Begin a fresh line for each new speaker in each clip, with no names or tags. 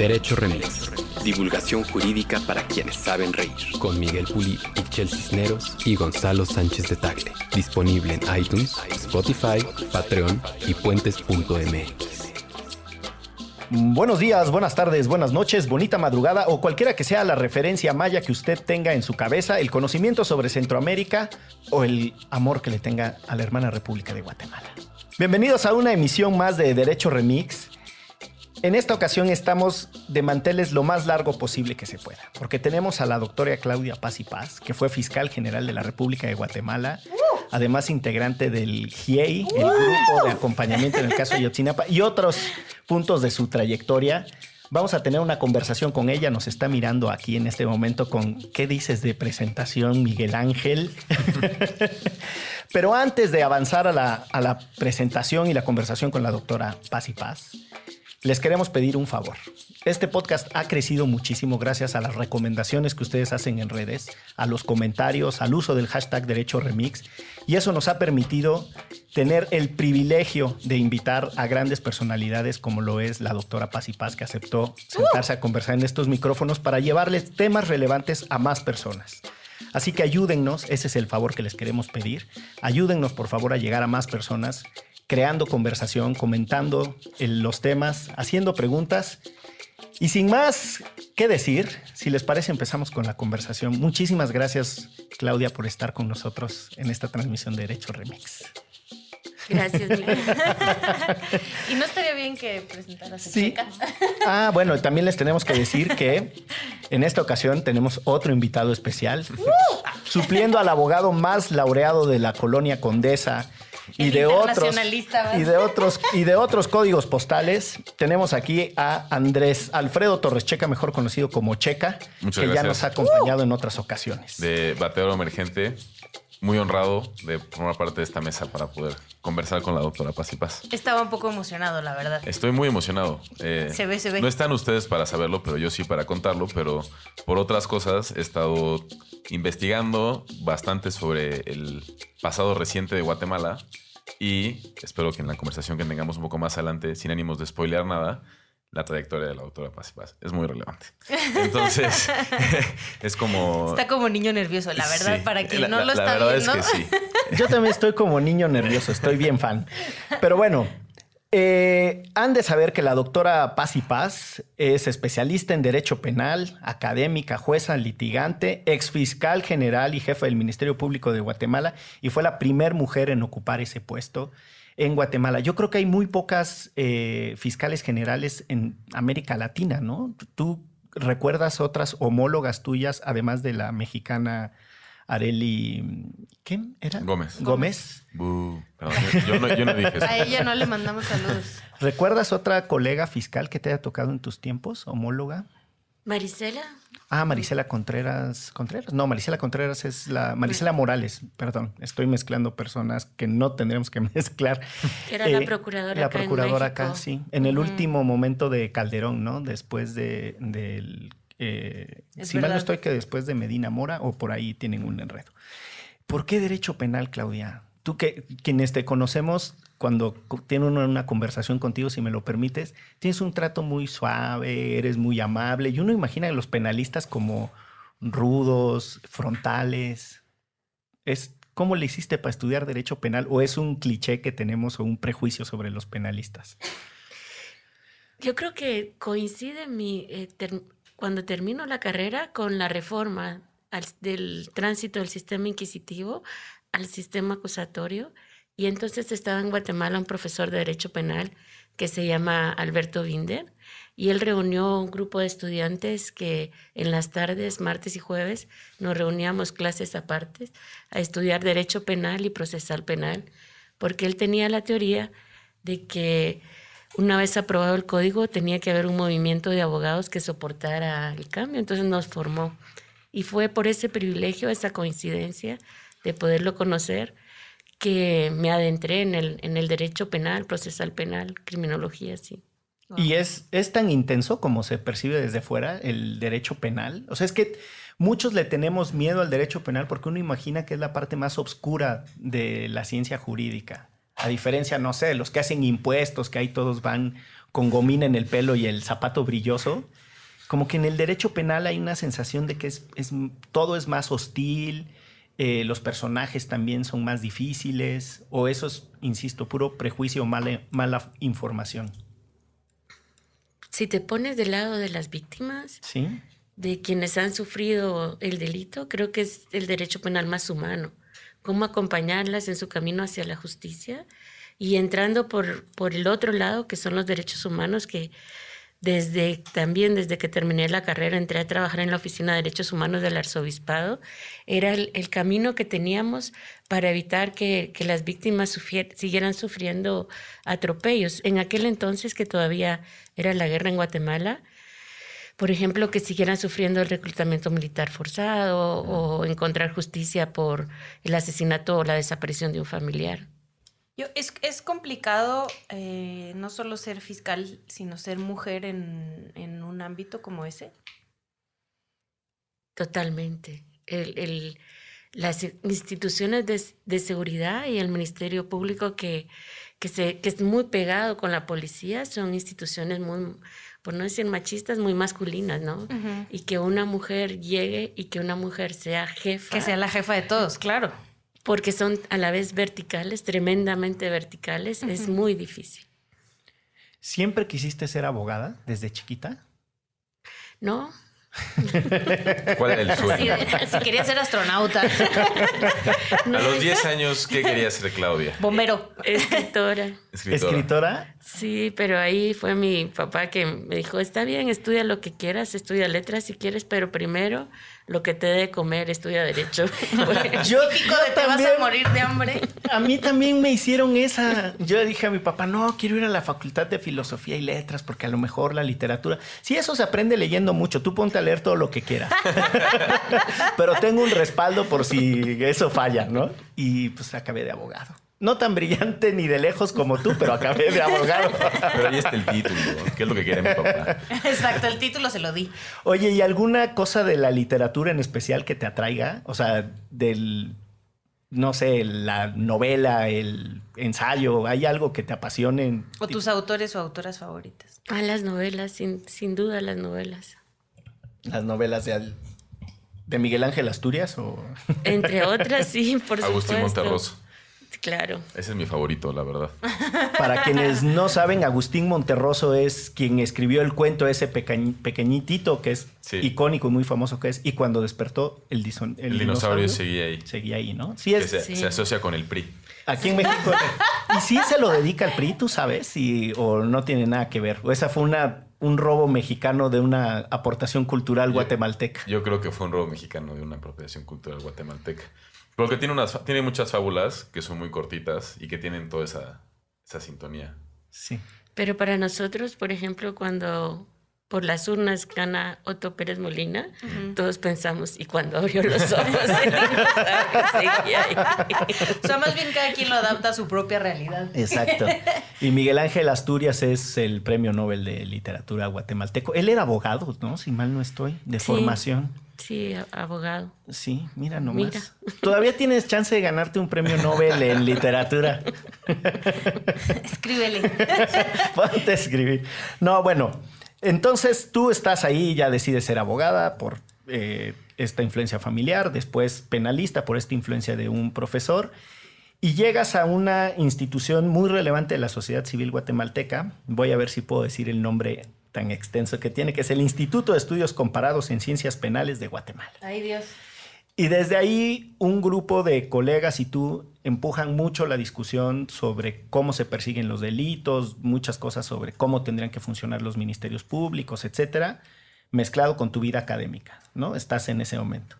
Derecho Remix.
Divulgación jurídica para quienes saben reír.
Con Miguel Puli, Ixchel Cisneros y Gonzalo Sánchez de Tagle. Disponible en iTunes, Spotify, Patreon y puentes.mx.
Buenos días, buenas tardes, buenas noches, bonita madrugada o cualquiera que sea la referencia maya que usted tenga en su cabeza, el conocimiento sobre Centroamérica o el amor que le tenga a la hermana República de Guatemala. Bienvenidos a una emisión más de Derecho Remix. En esta ocasión estamos de manteles lo más largo posible que se pueda, porque tenemos a la doctora Claudia Paz y Paz, que fue fiscal general de la República de Guatemala, además integrante del GIEI, el grupo de acompañamiento en el caso de Yotzinapa, y otros puntos de su trayectoria. Vamos a tener una conversación con ella, nos está mirando aquí en este momento con qué dices de presentación, Miguel Ángel. Pero antes de avanzar a la, a la presentación y la conversación con la doctora Paz y Paz, les queremos pedir un favor. Este podcast ha crecido muchísimo gracias a las recomendaciones que ustedes hacen en redes, a los comentarios, al uso del hashtag Derecho Remix, y eso nos ha permitido tener el privilegio de invitar a grandes personalidades como lo es la doctora Paz y Paz, que aceptó sentarse a conversar en estos micrófonos para llevarles temas relevantes a más personas. Así que ayúdennos, ese es el favor que les queremos pedir. Ayúdennos por favor a llegar a más personas creando conversación, comentando los temas, haciendo preguntas. Y sin más que decir, si les parece, empezamos con la conversación. Muchísimas gracias, Claudia, por estar con nosotros en esta transmisión de Derecho Remix.
Gracias, y no estaría bien que presentaras a
sí. Ah, bueno, también les tenemos que decir que en esta ocasión tenemos otro invitado especial, supliendo al abogado más laureado de la colonia Condesa, y de otros y de otros y de otros códigos postales tenemos aquí a Andrés Alfredo Torres Checa mejor conocido como Checa que ya nos ha acompañado en otras ocasiones.
De bateador emergente muy honrado de formar parte de esta mesa para poder conversar con la doctora Paz y Paz.
Estaba un poco emocionado, la verdad.
Estoy muy emocionado.
Eh, se ve, se ve.
No están ustedes para saberlo, pero yo sí para contarlo, pero por otras cosas he estado investigando bastante sobre el pasado reciente de Guatemala y espero que en la conversación que tengamos un poco más adelante, sin ánimos de spoilear nada, la trayectoria de la doctora Paz y Paz es muy relevante. Entonces, es como...
Está como niño nervioso, la verdad, para quien no lo está
La verdad
viendo.
es que sí.
Yo también estoy como niño nervioso, estoy bien fan. Pero bueno, eh, han de saber que la doctora Paz y Paz es especialista en Derecho Penal, académica, jueza, litigante, ex fiscal general y jefa del Ministerio Público de Guatemala y fue la primera mujer en ocupar ese puesto en Guatemala. Yo creo que hay muy pocas eh, fiscales generales en América Latina, ¿no? ¿Tú recuerdas otras homólogas tuyas, además de la mexicana Areli, ¿qué era?
Gómez.
Gómez.
Buh. Perdón, yo, yo no, yo no dije eso.
A ella no le mandamos saludos.
¿Recuerdas otra colega fiscal que te haya tocado en tus tiempos, homóloga?
Marisela.
Ah, Marisela Contreras. Contreras. No, Marisela Contreras es la. Marisela Morales, perdón. Estoy mezclando personas que no tendremos que mezclar.
Era la
Eh,
procuradora
La
acá en
procuradora
México.
acá, sí. En el último momento de Calderón, ¿no? Después de, del. eh, si mal no estoy, que después de Medina Mora o por ahí tienen un enredo. ¿Por qué derecho penal, Claudia? Tú que quienes te conocemos, cuando tiene uno una conversación contigo, si me lo permites, tienes un trato muy suave, eres muy amable. Y uno imagina a los penalistas como rudos, frontales. Es, ¿Cómo le hiciste para estudiar derecho penal? ¿O es un cliché que tenemos o un prejuicio sobre los penalistas?
Yo creo que coincide mi, eh, cuando termino la carrera con la reforma del tránsito del sistema inquisitivo al sistema acusatorio. Y entonces estaba en Guatemala un profesor de Derecho Penal que se llama Alberto Binder. Y él reunió un grupo de estudiantes que en las tardes, martes y jueves, nos reuníamos clases aparte a estudiar Derecho Penal y Procesal Penal, porque él tenía la teoría de que una vez aprobado el código tenía que haber un movimiento de abogados que soportara el cambio. Entonces nos formó. Y fue por ese privilegio, esa coincidencia de poderlo conocer, que me adentré en el, en el derecho penal, procesal penal, criminología, sí.
Y es, es tan intenso como se percibe desde fuera el derecho penal. O sea, es que muchos le tenemos miedo al derecho penal porque uno imagina que es la parte más oscura de la ciencia jurídica. A diferencia, no sé, de los que hacen impuestos, que ahí todos van con gomina en el pelo y el zapato brilloso, como que en el derecho penal hay una sensación de que es, todo es más hostil, eh, los personajes también son más difíciles, o eso es, insisto, puro prejuicio o mala, mala información.
Si te pones del lado de las víctimas,
¿Sí?
de quienes han sufrido el delito, creo que es el derecho penal más humano. Cómo acompañarlas en su camino hacia la justicia y entrando por, por el otro lado, que son los derechos humanos, que desde también desde que terminé la carrera entré a trabajar en la Oficina de Derechos Humanos del Arzobispado. Era el, camino que teníamos para evitar que, que las víctimas siguieran sufriendo atropellos. En aquel entonces, que todavía era la guerra en Guatemala, por ejemplo, que siguieran sufriendo el reclutamiento militar forzado o encontrar justicia por el asesinato o la desaparición de un familiar.
Yo, es, es complicado eh, no solo ser fiscal, sino ser mujer en, en un ámbito como ese.
Totalmente. El, el, las instituciones de, de, seguridad y el Ministerio Público que, que, se, que es muy pegado con la policía son instituciones muy por no decir machistas, muy masculinas, ¿no? Y que una mujer llegue y que una mujer sea jefa.
Que sea la jefa de todos, claro.
Porque son a la vez verticales, tremendamente verticales, es muy difícil.
¿Siempre quisiste ser abogada desde chiquita?
No,
¿Cuál era el sueño?
Si, quería ser astronauta.
A los 10 años, ¿qué quería ser Claudia?
Bombero.
Escritora.
¿Escritora?
Sí, pero ahí fue mi papá que me dijo, está bien, estudia lo que quieras, estudia letras si quieres, pero primero lo que te dé comer, estudia derecho.
yo, Típico
de te vas a morir de hambre.
A mí también me hicieron esa. Yo le dije a mi papá, no, quiero ir a la facultad de filosofía y letras porque a lo mejor la literatura. Sí, eso se aprende leyendo mucho. Tú ponte a leer todo lo que quieras. Pero tengo un respaldo por si eso falla, ¿no? Y pues acabé de abogado no tan brillante ni de lejos como tú, pero acabé de abogado.
Pero ahí está el título, que es lo que quiere mi papá.
Exacto, el título se lo di.
Oye, ¿y alguna cosa de la literatura en especial que te atraiga? O sea, del, no sé, la novela, el ensayo, ¿hay algo que te apasione?
¿O tus autores o autoras favoritas?
Ah, las novelas, sin, sin duda las novelas.
Las novelas de, de Miguel Ángel Asturias o...
Entre otras, sí, por supuesto.
Agustín Monterroso.
Claro.
Ese es mi favorito, la verdad.
Para quienes no saben, Agustín Monterroso es quien escribió el cuento ese pequeñitito que es icónico y muy famoso que es. Y cuando despertó, el,
el, dinosaurio, seguía ahí.
Seguía ahí, ¿no? Sí, es,
se, asocia con el PRI.
Aquí en México. y sí se lo dedica al PRI, tú sabes, y, o no tiene nada que ver. O esa fue una, un robo mexicano de una aportación cultural guatemalteca.
Yo creo que fue un robo mexicano de una aportación cultural guatemalteca. Porque tiene, unas, tiene muchas fábulas que son muy cortitas y que tienen toda esa, esa sintonía.
Sí.
Pero para nosotros, por ejemplo, cuando por las urnas gana Otto Pérez Molina, todos pensamos, y cuando abrió los ojos, seguía
ahí. O sea, más bien cada quien lo adapta a su propia realidad.
Exacto. Y Miguel Ángel Asturias es el premio Nobel de Literatura guatemalteco. Él era abogado, ¿no? Si mal no estoy, de formación.
Sí, abogado.
Sí, mira nomás. Todavía tienes chance de ganarte un premio Nobel en literatura.
Escríbele.
Ponte a escribir. No, bueno. Entonces tú estás ahí, ya decides ser abogada por eh, esta influencia familiar, después penalista por esta influencia de un profesor, y llegas a una institución muy relevante de la sociedad civil guatemalteca. Voy a ver si puedo decir el nombre tan extenso que tiene, que es el Instituto de Estudios Comparados en Ciencias Penales de Guatemala.
Ay Dios.
Y desde ahí un grupo de colegas y tú empujan mucho la discusión sobre cómo se persiguen los delitos, muchas cosas sobre cómo tendrían que funcionar los ministerios públicos, etcétera, mezclado con tu vida académica, ¿no? Estás en ese momento.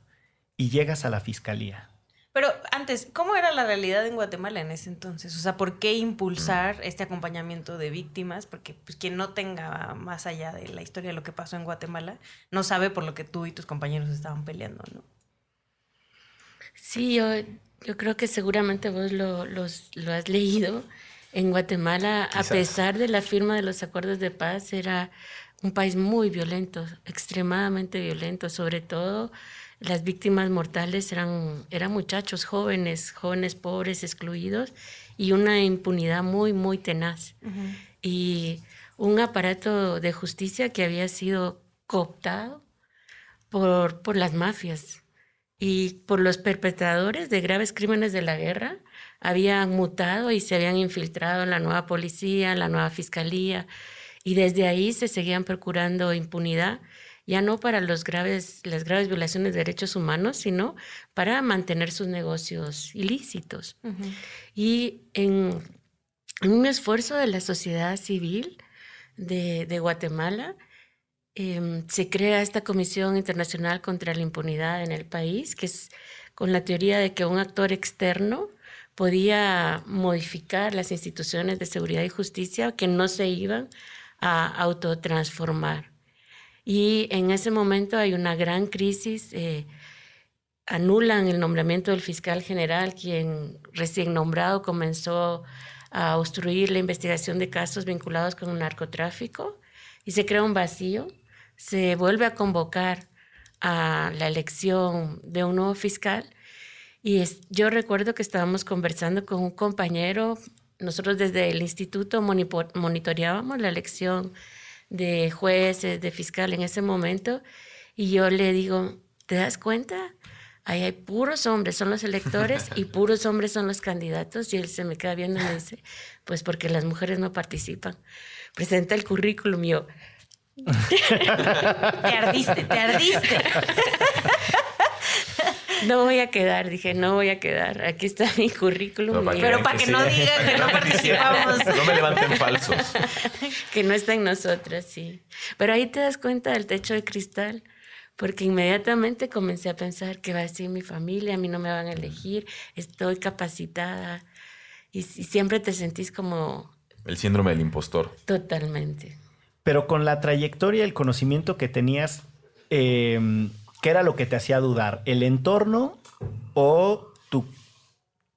Y llegas a la fiscalía.
Pero antes, ¿cómo era la realidad en Guatemala en ese entonces? O sea, ¿por qué impulsar este acompañamiento de víctimas? Porque pues, quien no tenga más allá de la historia de lo que pasó en Guatemala, no sabe por lo que tú y tus compañeros estaban peleando, ¿no?
Sí, yo, yo creo que seguramente vos lo, lo has leído. En Guatemala, a pesar de la firma de los acuerdos de paz, era un país muy violento, extremadamente violento, sobre todo las víctimas mortales eran, eran muchachos jóvenes, jóvenes pobres, excluidos, y una impunidad muy, muy tenaz. Y un aparato de justicia que había sido cooptado por, por las mafias y por los perpetradores de graves crímenes de la guerra habían mutado y se habían infiltrado en la nueva policía, en la nueva fiscalía, y desde ahí se seguían procurando impunidad, ya no para los graves, las graves violaciones de derechos humanos, sino para mantener sus negocios ilícitos. Y en, un esfuerzo de la sociedad civil de, de Guatemala, em, se crea esta Comisión Internacional contra la Impunidad en el país, que es con la teoría de que un actor externo podía modificar las instituciones de seguridad y justicia que no se iban a autotransformar. Y en ese momento hay una gran crisis. Eh, anulan el nombramiento del fiscal general, quien recién nombrado comenzó a obstruir la investigación de casos vinculados con el narcotráfico y se crea un vacío. Se vuelve a convocar a la elección de un nuevo fiscal y yo recuerdo que estábamos conversando con un compañero, nosotros desde el instituto monitoreábamos la elección de jueces, de fiscal en ese momento, y yo le digo, ¿te das cuenta? Ahí hay puros hombres, son los electores y puros hombres son los candidatos. Y él se me queda viendo y me dice, pues porque las mujeres no participan. Presenta el currículum y yo,
te ardiste, te ardiste.
no voy a quedar, dije, no voy a quedar. Aquí está mi currículum.
pero para que, no digan que no participamos.
No me levanten falsos.
que no está en nosotras, sí. Pero ahí te das cuenta del techo de cristal, porque inmediatamente comencé a pensar que va a decir mi familia, a mí no me van a elegir, estoy capacitada. Y, siempre te sentís como...
El síndrome del impostor.
Totalmente.
Pero con la trayectoria, el conocimiento que tenías, eh, ¿qué era lo que te hacía dudar? ¿El entorno o tu,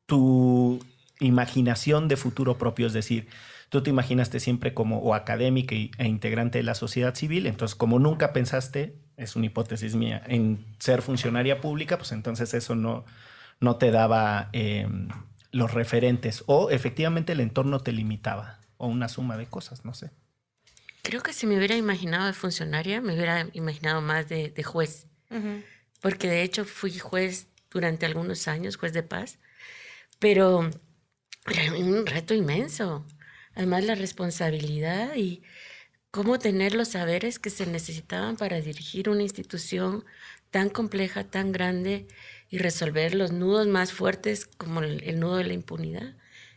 tu imaginación de futuro propio? Es decir, tú te imaginaste siempre como o académica e integrante de la sociedad civil, entonces como nunca pensaste, es una hipótesis mía, en ser funcionaria pública, pues entonces eso no, no te daba em, los referentes o efectivamente el entorno te limitaba o una suma de cosas, no sé.
Creo que si me hubiera imaginado de funcionaria, me hubiera imaginado más de, de juez porque de hecho fui juez durante algunos años, juez de paz, pero era un reto inmenso. Además, la responsabilidad y cómo tener los saberes que se necesitaban para dirigir una institución tan compleja, tan grande y resolver los nudos más fuertes como el nudo de la impunidad.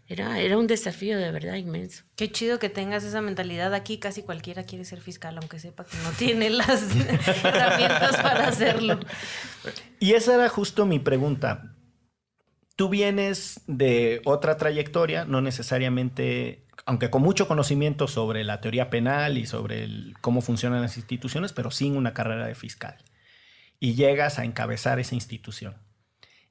Era, era un desafío de verdad inmenso.
Qué chido que tengas esa mentalidad aquí. Casi cualquiera quiere ser fiscal, aunque sepa que no tiene las herramientas para hacerlo.
Y esa era justo mi pregunta. Tú vienes de otra trayectoria, no necesariamente, aunque con mucho conocimiento sobre la teoría penal y sobre cómo funcionan las instituciones, pero sin una carrera de fiscal. Y llegas a encabezar esa institución.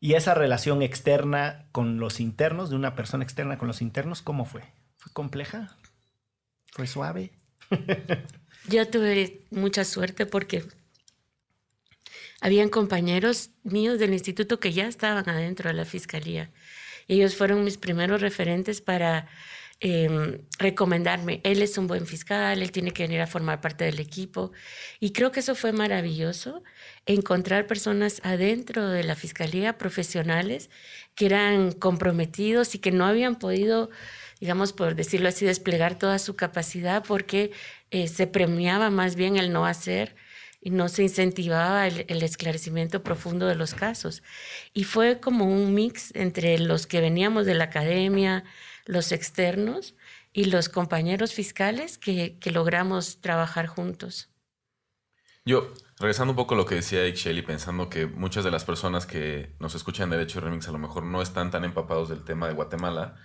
Y esa relación externa con los internos, de una persona externa con los internos, ¿cómo fue? ¿Fue compleja? ¿Fue suave?
Yo tuve mucha suerte porque habían compañeros míos del instituto que ya estaban adentro de la fiscalía. Ellos fueron mis primeros referentes para Em, recomendarme, él es un buen fiscal, él tiene que venir a formar parte del equipo. Y creo que eso fue maravilloso, encontrar personas adentro de la fiscalía, profesionales, que eran comprometidos y que no habían podido, digamos, por decirlo así, desplegar toda su capacidad porque eh, se premiaba más bien el no hacer y no se incentivaba el, el, esclarecimiento profundo de los casos. Y fue como un mix entre los que veníamos de la academia, los externos y los compañeros fiscales que, logramos trabajar juntos.
Yo, regresando un poco a lo que decía Ixchel y pensando que muchas de las personas que nos escuchan en Derecho Remix a lo mejor no están tan empapados del tema de Guatemala,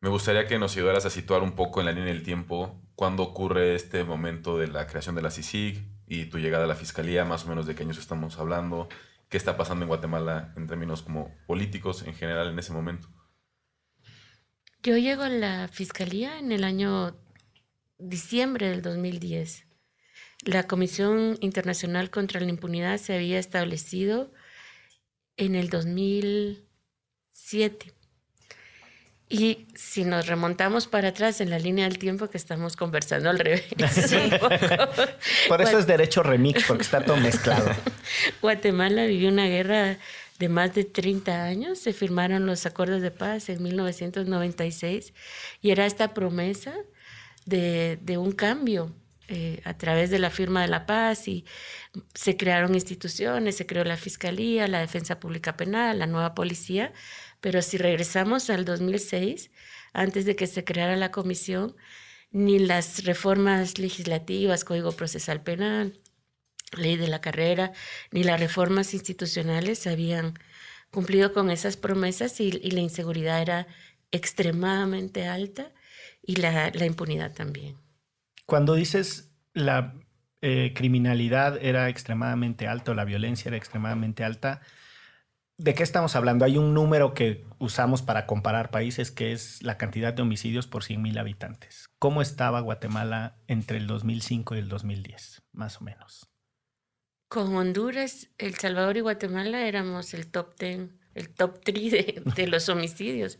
me gustaría que nos ayudaras a situar un poco en la línea del tiempo cuándo ocurre este momento de la creación de la CICIG y tu llegada a la fiscalía, más o menos de qué años estamos hablando, qué está pasando en Guatemala en términos como políticos en general en ese momento.
Yo llego a la fiscalía en el año diciembre del 2010. La Comisión Internacional contra la Impunidad se había establecido en el 2007. Y si nos remontamos para atrás en la línea del tiempo que estamos conversando al revés.
Por eso es derecho remix, porque está todo mezclado.
Guatemala vivió una guerra de más de 30 años. Se firmaron los acuerdos de paz en 1996 y era esta promesa de, de un cambio eh, a través de la firma de la paz y se crearon instituciones, se creó la Fiscalía, la Defensa Pública Penal, la nueva policía, pero si regresamos al 2006, antes de que se creara la comisión, ni las reformas legislativas, Código Procesal Penal, Ley de la Carrera, ni las reformas institucionales habían cumplido con esas promesas y, la inseguridad era extremadamente alta y la, la impunidad también.
Cuando dices la eh, criminalidad era extremadamente alta o la violencia era extremadamente alta, ¿de qué estamos hablando? Hay un número que usamos para comparar países que es la cantidad de homicidios por 100.000 habitantes. ¿Cómo estaba Guatemala entre el 2005 y el 2010, más o menos?
Con Honduras, El Salvador y Guatemala éramos el top 10, el top 3 de, de los homicidios.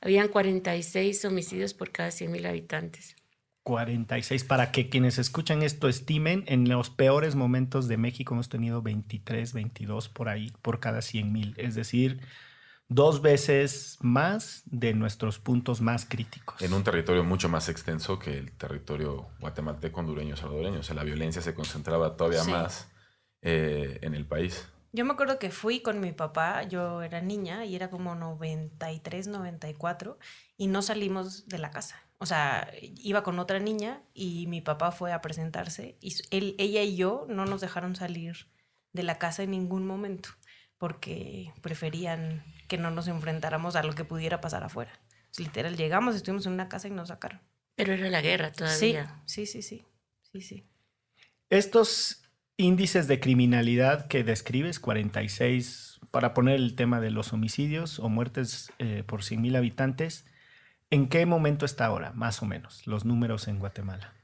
Habían 46 homicidios por cada 100.000 habitantes.
46. Para que quienes escuchan esto estimen, en los peores momentos de México hemos tenido 23, 22 por ahí, por cada 100 mil. Es decir, dos veces más de nuestros puntos más críticos.
En un territorio mucho más extenso que el territorio guatemalteco, hondureño, salvadoreño. O sea, la violencia se concentraba todavía más eh, en el país.
Yo me acuerdo que fui con mi papá, yo era niña y era como 93, 94 y no salimos de la casa. O sea, iba con otra niña y mi papá fue a presentarse y él, ella y yo no nos dejaron salir de la casa en ningún momento porque preferían que no nos enfrentáramos a lo que pudiera pasar afuera. literal, llegamos, estuvimos en una casa y nos sacaron.
Pero era la guerra todavía.
Sí, sí, sí, sí, sí.
Estos índices de criminalidad que describes, 46, para poner el tema de los homicidios o muertes eh, por 100.000 habitantes, ¿en qué momento está ahora, más o menos, los números en Guatemala?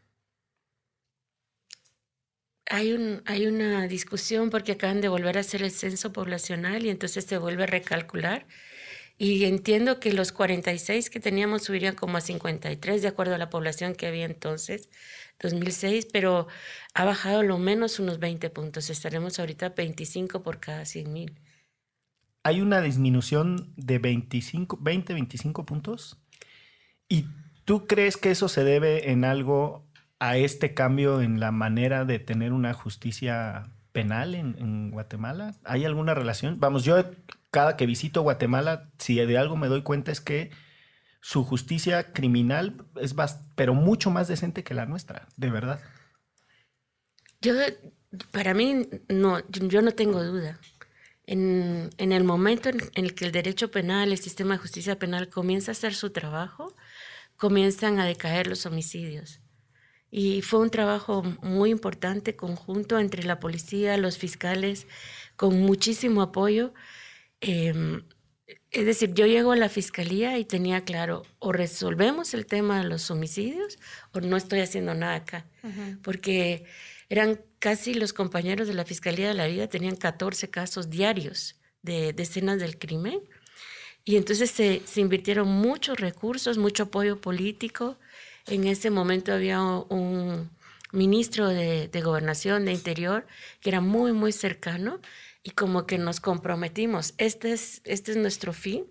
Hay, un, hay una discusión porque acaban de volver a hacer el censo poblacional y entonces se vuelve a recalcular. Y entiendo que los 46 que teníamos subirían como a 53 de acuerdo a la población que había entonces. 2006, pero ha bajado lo menos unos 20 puntos. Estaremos ahorita 25 por cada 100 mil.
Hay una disminución de 25, 20, 25 puntos. ¿Y tú crees que eso se debe en algo a este cambio en la manera de tener una justicia penal en, en Guatemala? ¿Hay alguna relación? Vamos, yo cada que visito Guatemala, si de algo me doy cuenta es que su justicia criminal es pero mucho más decente que la nuestra, de verdad.
Yo, para mí, no, yo no tengo duda. En, en el momento en, el que el derecho penal, el sistema de justicia penal comienza a hacer su trabajo, comienzan a decaer los homicidios. Y fue un trabajo muy importante, conjunto entre la policía, los fiscales, con muchísimo apoyo. Eh, es decir, yo llego a la fiscalía y tenía claro, o resolvemos el tema de los homicidios o no estoy haciendo nada acá. Porque eran casi los compañeros de la Fiscalía de la Vida, tenían 14 casos diarios de, escenas del crimen. Y entonces se, invirtieron muchos recursos, mucho apoyo político. En ese momento había un ministro de, de Gobernación, de Interior, que era muy, muy cercano y como que nos comprometimos, este es, este es nuestro fin.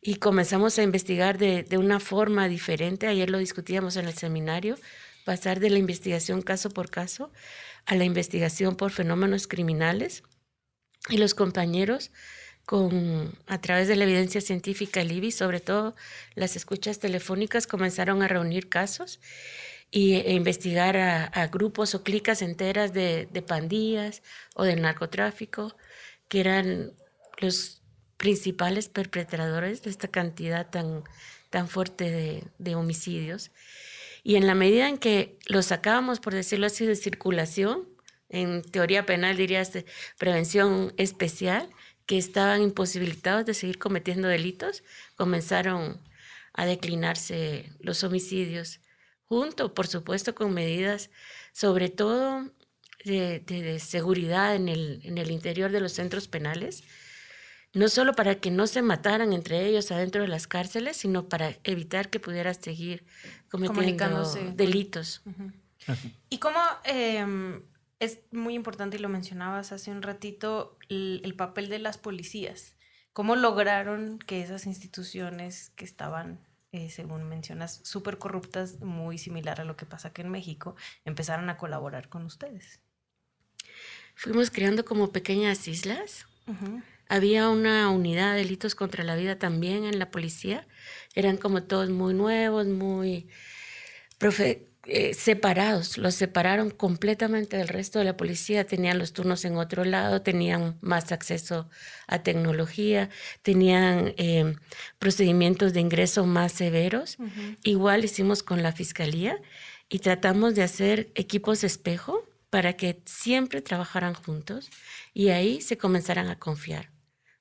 Y comenzamos a investigar de, de, una forma diferente, ayer lo discutíamos en el seminario, pasar de la investigación caso por caso a la investigación por fenómenos criminales. Y los compañeros con, a través de la evidencia científica el IBI, sobre todo las escuchas telefónicas, comenzaron a reunir casos y, e investigar a, grupos o clicas enteras de, pandillas o del narcotráfico, que eran los principales perpetradores de esta cantidad tan, tan fuerte de, de homicidios. Y en la medida en que los sacábamos, por decirlo así, de circulación, en teoría penal dirías de prevención especial, que estaban imposibilitados de seguir cometiendo delitos, comenzaron a declinarse los homicidios junto, por supuesto, con medidas, sobre todo de, seguridad en el, en el, interior de los centros penales. no solo para que no se mataran entre ellos adentro de las cárceles, sino para evitar que pudieran seguir cometiendo delitos.
Y cómo em, es muy importante, y lo mencionabas hace un ratito, el, papel de las policías. ¿Cómo lograron que esas instituciones que estaban, eh, según mencionas, súper corruptas, muy similar a lo que pasa aquí en México, empezaran a colaborar con ustedes?
Fuimos creando como pequeñas islas. Había una unidad de delitos contra la vida también en la policía. Eran como todos muy nuevos, muy eh, separados. Los separaron completamente del resto de la policía. Tenían los turnos en otro lado, tenían más acceso a tecnología, tenían eh, procedimientos de ingreso más severos. Igual hicimos con la fiscalía y tratamos de hacer equipos espejo para que siempre trabajaran juntos y ahí se comenzaran a confiar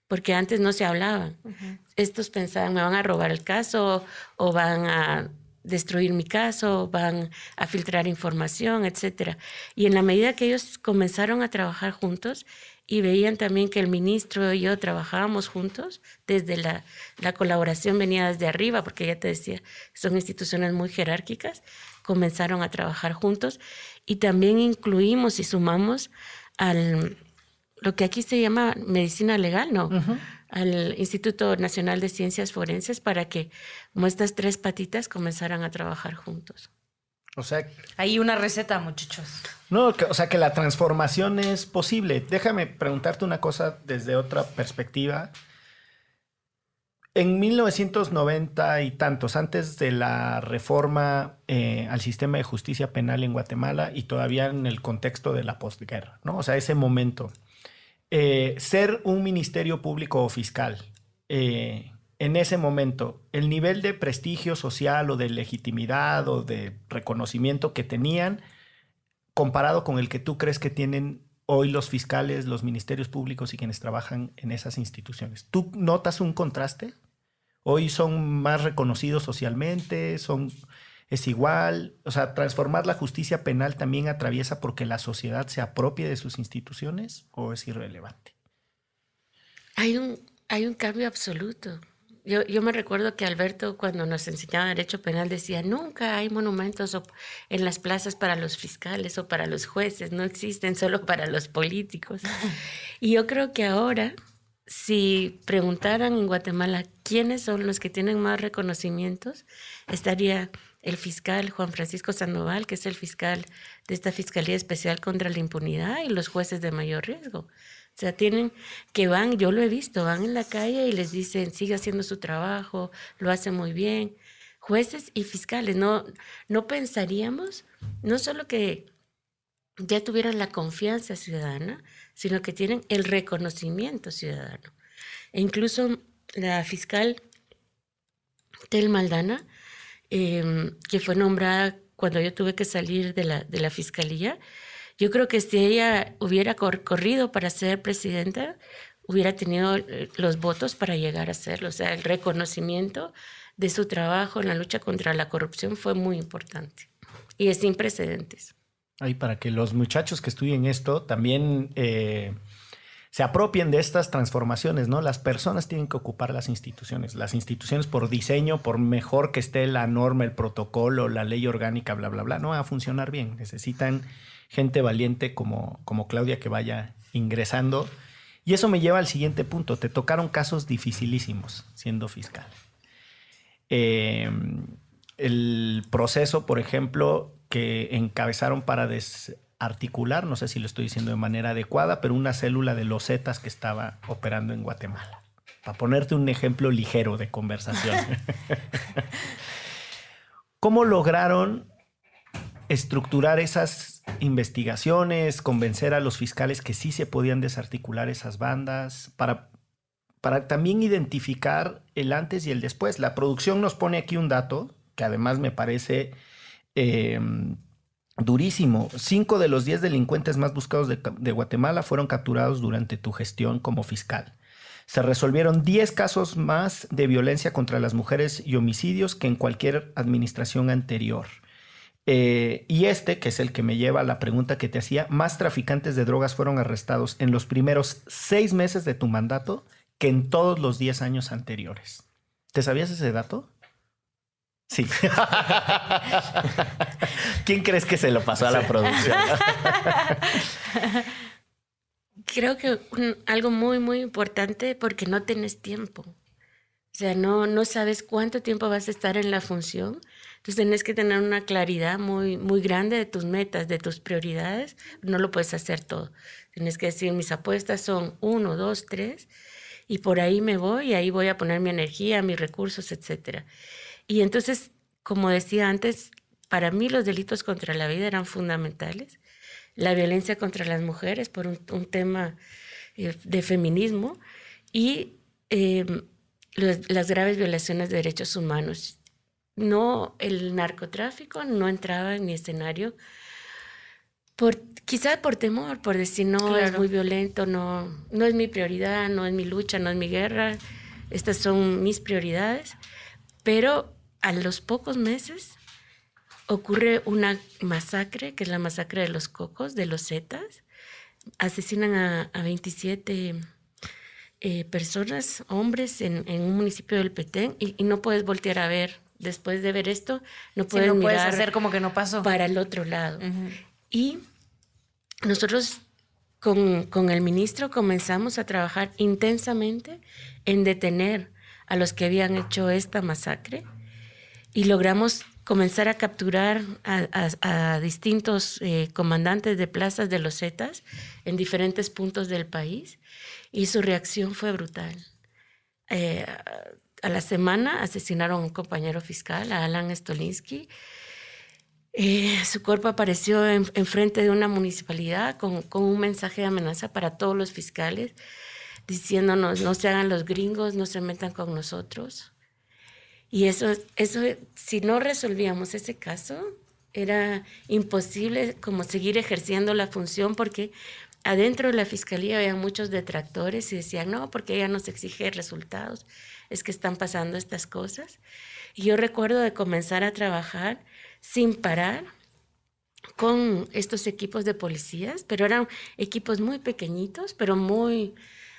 porque antes no se hablaban. Estos pensaban, me van a robar el caso o van a destruir mi caso, van a filtrar información, etc. Y en la medida que ellos comenzaron a trabajar juntos y veían también que el ministro y yo trabajábamos juntos, desde la, la colaboración venía desde arriba, porque ya te decía, son instituciones muy jerárquicas, comenzaron a trabajar juntos y también incluimos y sumamos al, lo que aquí se llama medicina legal, ¿no? Al Instituto Nacional de Ciencias Forenses para que como estas tres patitas comenzaran a trabajar juntos.
O sea,
hay una receta, muchachos.
No, o sea que la transformación es posible. Déjame preguntarte una cosa desde otra perspectiva. En 1990 y tantos, antes de la reforma eh, al sistema de justicia penal en Guatemala y todavía en el contexto de la postguerra, ¿no? O sea, ese momento, eh, ser un ministerio público o fiscal eh, en ese momento, el nivel de prestigio social o de legitimidad o de reconocimiento que tenían comparado con el que tú crees que tienen hoy los fiscales, los ministerios públicos y quienes trabajan en esas instituciones. ¿Tú notas un contraste? Hoy son más reconocidos socialmente, son es igual, o sea, transformar la justicia penal también atraviesa porque la sociedad se apropie de sus instituciones o es irrelevante.
Hay un, hay un cambio absoluto. Yo, yo, me recuerdo que Alberto cuando nos enseñaba derecho penal decía, nunca hay monumentos en las plazas para los fiscales o para los jueces, no existen solo para los políticos. y yo creo que ahora, si preguntaran en Guatemala quiénes son los que tienen más reconocimientos, estaría el fiscal Juan Francisco Sandoval, que es el fiscal de esta Fiscalía Especial contra la Impunidad, y los jueces de mayor riesgo. O sea, tienen que van, yo lo he visto, van en la calle y les dicen, siga haciendo su trabajo, lo hace muy bien. Jueces y fiscales, no, no pensaríamos, no solo que ya tuvieran la confianza ciudadana, sino que tienen el reconocimiento ciudadano. E incluso la fiscal Tel Maldana Em, que fue nombrada cuando yo tuve que salir de la, de la fiscalía. Yo creo que si ella hubiera corrido para ser presidenta, hubiera tenido eh, los votos para llegar a serlo. O sea, el reconocimiento de su trabajo en la lucha contra la corrupción fue muy importante y es sin precedentes.
Ahí para que los muchachos que estudien esto también eh, se apropien de estas transformaciones, ¿no? Las personas tienen que ocupar las instituciones. Las instituciones por diseño, por mejor que esté la norma, el protocolo, la ley orgánica, bla, bla, bla, no va a funcionar bien. Necesitan gente valiente como, como Claudia que vaya ingresando. Y eso me lleva al siguiente punto. Te tocaron casos dificilísimos siendo fiscal. Eh, el proceso, por ejemplo, que encabezaron para des articular, no sé si lo estoy diciendo de manera adecuada, pero una célula de losetas que estaba operando en Guatemala. Para ponerte un ejemplo ligero de conversación. ¿Cómo lograron estructurar esas investigaciones, convencer a los fiscales que sí se podían desarticular esas bandas, para, para también identificar el antes y el después? La producción nos pone aquí un dato que además me parece eh, durísimo. Cinco de los diez delincuentes más buscados de, Guatemala fueron capturados durante tu gestión como fiscal. Se resolvieron diez casos más de violencia contra las mujeres y homicidios que en cualquier administración anterior. Eh, y este, que es el que me lleva a la pregunta que te hacía, más traficantes de drogas fueron arrestados en los primeros seis meses de tu mandato que en todos los 10 años anteriores. ¿Te sabías ese dato? Sí. ¿Quién crees que se lo pasó a la producción?
Creo que algo muy, muy importante porque no tienes tiempo. O sea, no, no sabes cuánto tiempo vas a estar en la función. Entonces tienes que tener una claridad muy, muy grande de tus metas, de tus prioridades. No lo puedes hacer todo. Tienes que decir, mis apuestas son uno, dos, tres, y por ahí me voy y ahí voy a poner mi energía, mis recursos, etc. Y entonces, como decía antes, para mí los delitos contra la vida eran fundamentales. La violencia contra las mujeres por un, tema eh, de feminismo y em, las graves violaciones de derechos humanos. No, el narcotráfico no entraba en mi escenario por, quizá por temor, por decir, no, es muy violento, no, no es mi prioridad, no es mi lucha, no es mi guerra, estas son mis prioridades. Pero a los pocos meses ocurre una masacre, que es la masacre de los cocos, de los zetas. Asesinan a, a 27 eh, personas, hombres, en, en, un municipio del Petén y, no puedes voltear a ver. Después de ver esto, no puedes,
no
puedes
hacer como que no pasó.
Para el otro lado. Y nosotros con, con, el ministro comenzamos a trabajar intensamente en detener a los que habían hecho esta masacre y logramos comenzar a capturar a, distintos eh, comandantes de plazas de los Zetas en diferentes puntos del país y su reacción fue brutal. Eh, a la semana asesinaron a un compañero fiscal, a Alan Stolinsky. Eh, su cuerpo apareció enfrente de una municipalidad con, con, un mensaje de amenaza para todos los fiscales, diciéndonos, no se hagan los gringos, no se metan con nosotros. Y eso, eso, si no resolvíamos ese caso, era imposible como seguir ejerciendo la función porque adentro de la fiscalía había muchos detractores y decían, no, porque ella nos exige resultados, es que están pasando estas cosas. Y yo recuerdo de comenzar a trabajar sin parar con estos equipos de policías, pero eran equipos muy pequeñitos, pero muy,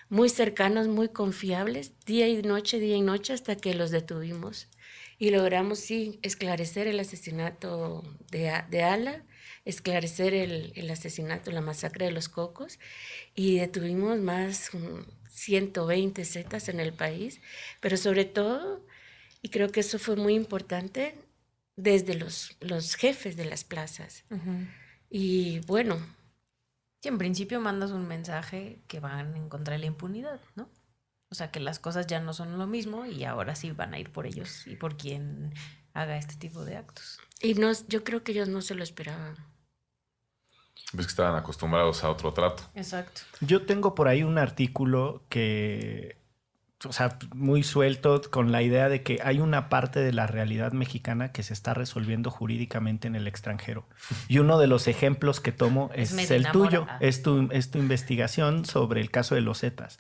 muy cercanos, muy confiables, día y noche, día y noche, hasta que los detuvimos. Y logramos, sí, esclarecer el asesinato de, de Ala, esclarecer el, el, asesinato, la masacre de los cocos, y detuvimos más 120 zetas en el país, pero sobre todo, y creo que eso fue muy importante, desde los, los jefes de las plazas. Y bueno,
en principio mandas un mensaje que van en contra de la impunidad, ¿no? O sea, que las cosas ya no son lo mismo y ahora sí van a ir por ellos y por quien haga este tipo de actos.
Y no, yo creo que ellos no se lo esperaban.
Ves que estaban acostumbrados a otro trato.
Exacto.
Yo tengo por ahí un artículo que o sea, muy suelto con la idea de que hay una parte de la realidad mexicana que se está resolviendo jurídicamente en el extranjero. Y uno de los ejemplos que tomo es, el tuyo, es tu, es tu investigación sobre el caso de los Zetas.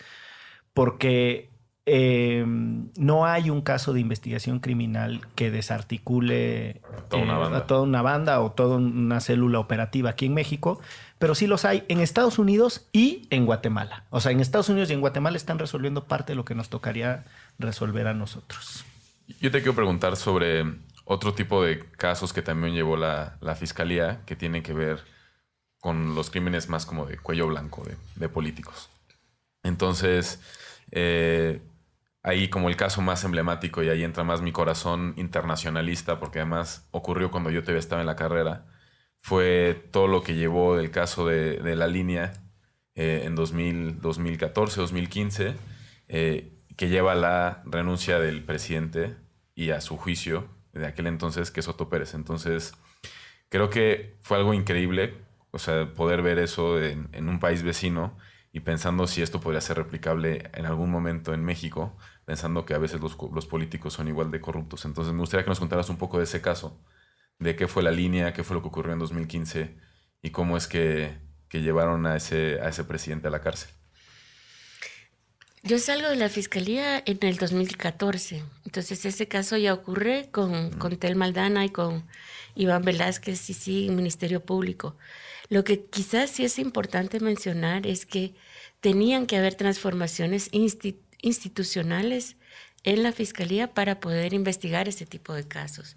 Porque em, no hay un caso de investigación criminal que desarticule
toda una,
eh, a toda una banda o toda una célula operativa aquí en México pero sí los hay en Estados Unidos y en Guatemala. O sea, en Estados Unidos y en Guatemala están resolviendo parte de lo que nos tocaría resolver a nosotros.
Yo te quiero preguntar sobre otro tipo de casos que también llevó la, fiscalía, que tiene que ver con los crímenes más como de cuello blanco, de, políticos. Entonces, eh, ahí como el caso más emblemático y ahí entra más mi corazón internacionalista, porque además ocurrió cuando yo te estaba en la carrera fue todo lo que llevó del caso de, la línea eh, en 2014, 2015, eh, que lleva la renuncia del presidente y a su juicio de aquel entonces, que es Otto Pérez. Entonces, creo que fue algo increíble, o sea, poder ver eso en, un país vecino y pensando si esto podría ser replicable en algún momento en México, pensando que a veces los, los políticos son igual de corruptos. Entonces, me gustaría que nos contaras un poco de ese caso de qué fue la línea, qué fue lo que ocurrió en 2015 y cómo es que, llevaron a ese, a ese presidente a la cárcel.
Yo salgo de la fiscalía en el 2014, entonces ese caso ya ocurre con, con Tel Maldana y con Iván Velázquez y sí, Ministerio Público. Lo que quizás sí es importante mencionar es que tenían que haber transformaciones institucionales en la Fiscalía para poder investigar ese tipo de casos.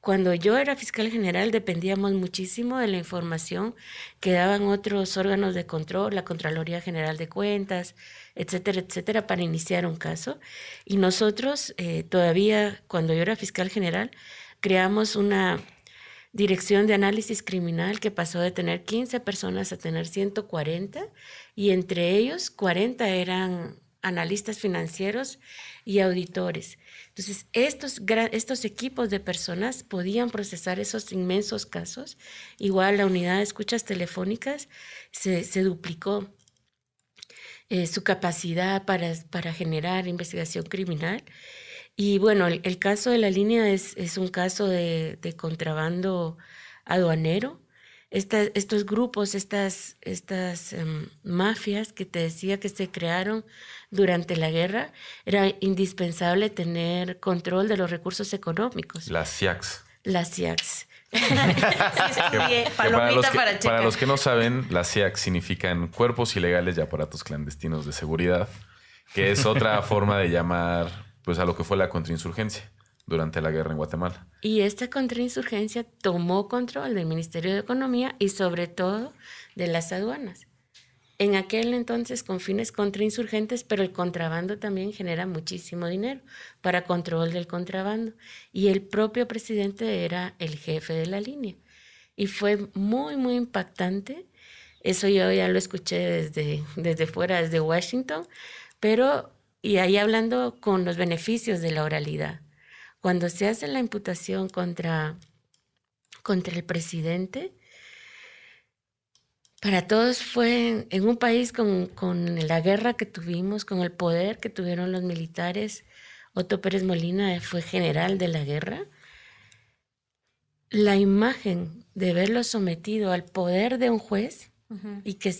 Cuando yo era fiscal general dependíamos muchísimo de la información que daban otros órganos de control, la Contraloría General de Cuentas, etcétera, etcétera, para iniciar un caso. Y nosotros eh, todavía, cuando yo era fiscal general, creamos una dirección de análisis criminal que pasó de tener 15 personas a tener 140 y entre ellos 40 eran analistas financieros y auditores. Entonces, estos, estos equipos de personas podían procesar esos inmensos casos. Igual la unidad de escuchas telefónicas se, duplicó eh, su capacidad para, para generar investigación criminal. Y bueno, el, caso de la línea es, es un caso de, de contrabando aduanero estos grupos, estas, estas em, mafias que te decía que se crearon durante la guerra, era indispensable tener control de los recursos económicos.
Las CIACs.
Las CIACs.
para, los que, para los que no saben, las CIACs significan cuerpos ilegales y aparatos clandestinos de seguridad, que es otra forma de llamar pues, a lo que fue la contrainsurgencia durante la guerra en Guatemala.
Y esta contrainsurgencia tomó control del Ministerio de Economía y sobre todo de las aduanas. En aquel entonces con fines contrainsurgentes, pero el contrabando también genera muchísimo dinero para control del contrabando. Y el propio presidente era el jefe de la línea. Y fue muy, muy impactante. Eso yo ya lo escuché desde, desde fuera, desde Washington, pero y ahí hablando con los beneficios de la oralidad cuando se hace la imputación contra, contra el presidente, para todos fue en un país con, con, la guerra que tuvimos, con el poder que tuvieron los militares. Otto Pérez Molina fue general de la guerra. La imagen de verlo sometido al poder de un juez y que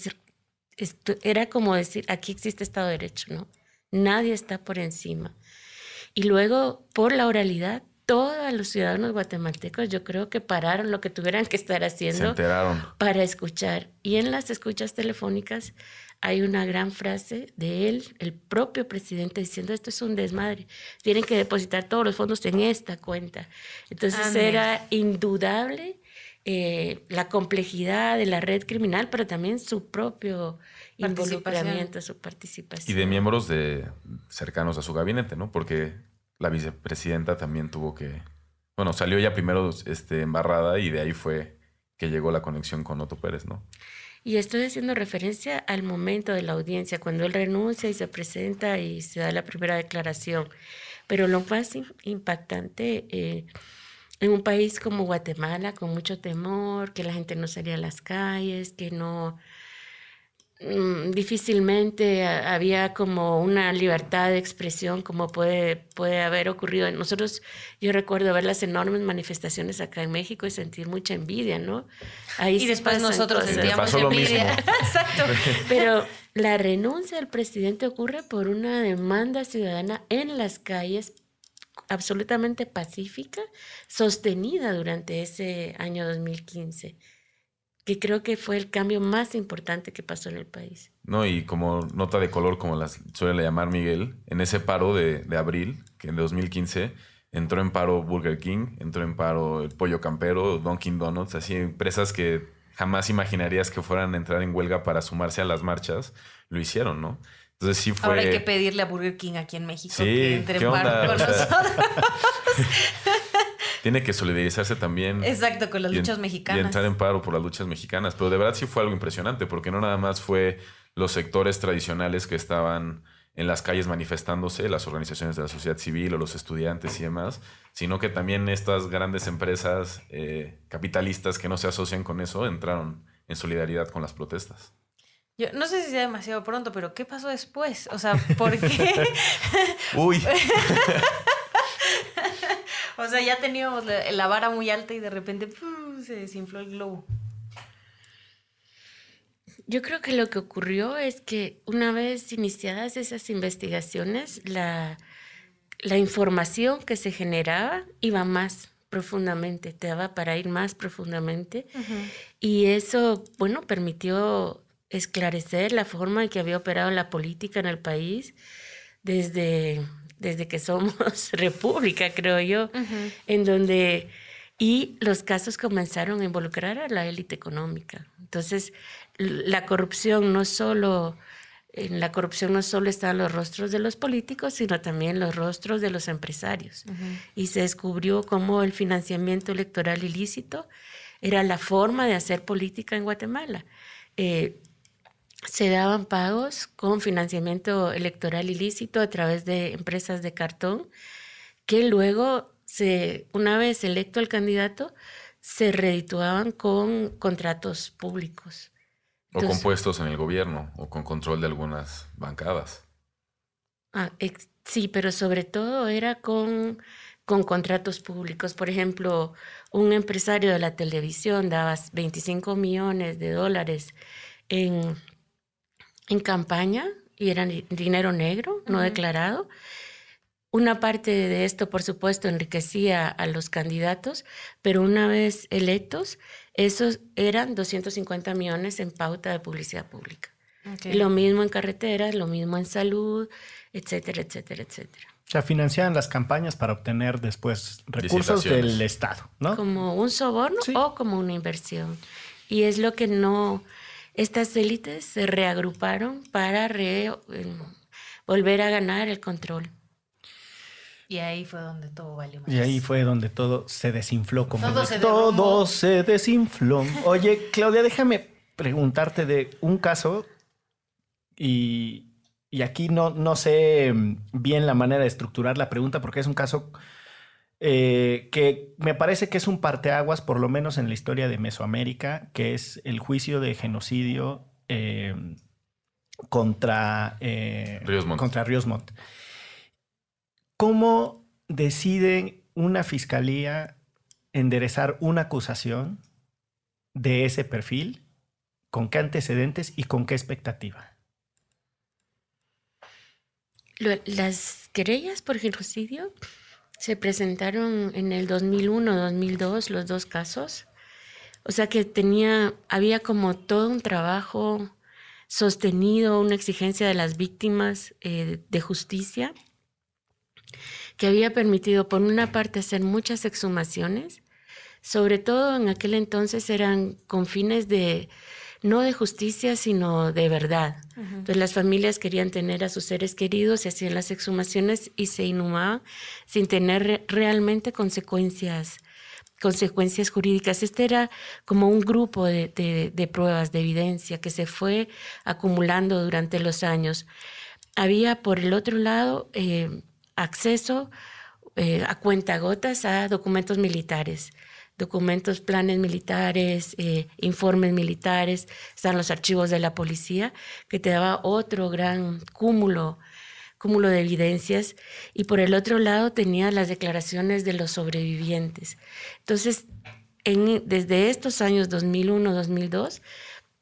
era como decir, aquí existe Estado de Derecho, ¿no? Nadie está por encima. Y luego, por la oralidad, todos los ciudadanos guatemaltecos yo creo que pararon lo que tuvieran que estar haciendo para escuchar. Y en las escuchas telefónicas hay una gran frase de él, el propio presidente, diciendo esto es un desmadre, tienen que depositar todos los fondos en esta cuenta. Entonces era indudable eh, la complejidad de la red criminal, pero también su propio involucramiento, su participación.
Y de miembros de cercanos a su gabinete, ¿no? Porque la vicepresidenta también tuvo que, bueno, salió ya primero este, embarrada y de ahí fue que llegó la conexión con Otto Pérez, ¿no?
Y estoy haciendo referencia al momento de la audiencia, cuando él renuncia y se presenta y se da la primera declaración. Pero lo más impactante, eh, en un país como Guatemala, con mucho temor, que la gente no salía a las calles, que no difícilmente había como una libertad de expresión como puede, puede haber ocurrido. Nosotros, yo recuerdo ver las enormes manifestaciones acá en México y sentir mucha envidia, ¿no?
Ahí y después nosotros sentíamos envidia. Exacto.
Pero la renuncia del presidente ocurre por una demanda ciudadana en las calles absolutamente pacífica, sostenida durante ese año 2015 que creo que fue el cambio más importante que pasó en el país.
No, y como nota de color, como las suele llamar Miguel, en ese paro de, de abril, que en 2015 entró en paro Burger King, entró en paro el Pollo Campero, Dunkin' Donuts, así empresas que jamás imaginarías que fueran a entrar en huelga para sumarse a las marchas, lo hicieron, ¿no? Entonces sí fue...
Ahora hay que pedirle a Burger King aquí en México que entre en paro con nosotros.
tiene que solidarizarse también.
Exacto, con las luchas mexicanas.
Y entrar en paro por las luchas mexicanas. Pero de verdad sí fue algo impresionante, porque no nada más fue los sectores tradicionales que estaban en las calles manifestándose, las organizaciones de la sociedad civil o los estudiantes y demás, sino que también estas grandes empresas eh, capitalistas que no se asocian con eso entraron en solidaridad con las protestas.
Yo no sé si sea demasiado pronto, pero ¿qué pasó después? O sea, ¿por qué?
Uy.
O sea, ya teníamos la, vara muy alta y de repente se desinfló el globo.
Yo creo que lo que ocurrió es que una vez iniciadas esas investigaciones, la, la información que se generaba iba más profundamente, te daba para ir más profundamente. Y eso, bueno, permitió esclarecer la forma en que había operado la política en el país, desde, desde que somos república, creo yo, en donde... Y los casos comenzaron a involucrar a la élite económica. Entonces, la corrupción no solo en la corrupción no solo están los rostros de los políticos, sino también los rostros de los empresarios. Y se descubrió cómo el financiamiento electoral ilícito era la forma de hacer política en Guatemala. Eh, se daban pagos con financiamiento electoral ilícito a través de empresas de cartón que luego, se, una vez electo el candidato, se redituaban con contratos públicos.
O con puestos en el gobierno o con control de algunas bancadas.
Ah, sí, pero sobre todo era con, con contratos públicos. Por ejemplo, un empresario de la televisión daba 25 millones de dólares en, en campaña y era dinero negro, no declarado. Una parte de esto, por supuesto, enriquecía a los candidatos, pero una vez electos, esos eran 250 millones en pauta de publicidad pública. Lo mismo en carreteras, lo mismo en salud, etcétera, etcétera, etcétera.
O sea, financiaban las campañas para obtener después recursos del Estado, ¿no?
Como un soborno o como una inversión. Y es lo que no... Estas élites se reagruparon para eh, volver a ganar el control.
Y ahí fue donde todo valió
Y ahí fue donde todo se desinfló. Como todo, se, todo se desinfló. Oye, Claudia, déjame preguntarte de un caso y, aquí no, no sé bien la manera de estructurar la pregunta porque es un caso eh, que me parece que es un parteaguas, por lo menos en la historia de Mesoamérica, que es el juicio de genocidio eh, contra, eh, contra Ríos Montt. ¿Cómo decide una fiscalía enderezar una acusación de ese perfil? ¿Con qué antecedentes y con qué expectativa?
Las querellas por genocidio se presentaron en el 2001-2002, los dos casos. O sea que tenía, había como todo un trabajo sostenido, una exigencia de las víctimas eh, de justicia que había permitido, por una parte, hacer muchas exhumaciones, sobre todo en aquel entonces eran con fines de, no de justicia, sino de verdad. Entonces las familias querían tener a sus seres queridos, se hacían las exhumaciones y se inhumaban sin tener realmente consecuencias consecuencias jurídicas. Este era como un grupo de, pruebas, de evidencia que se fue acumulando durante los años. Había, por el otro lado, eh, acceso eh, a cuentagotas a documentos militares, documentos, planes militares, eh, informes militares, están los archivos de la policía, que te daba otro gran cúmulo, cúmulo de evidencias, y por el otro lado tenía las declaraciones de los sobrevivientes. Entonces, desde estos años 2001-2002,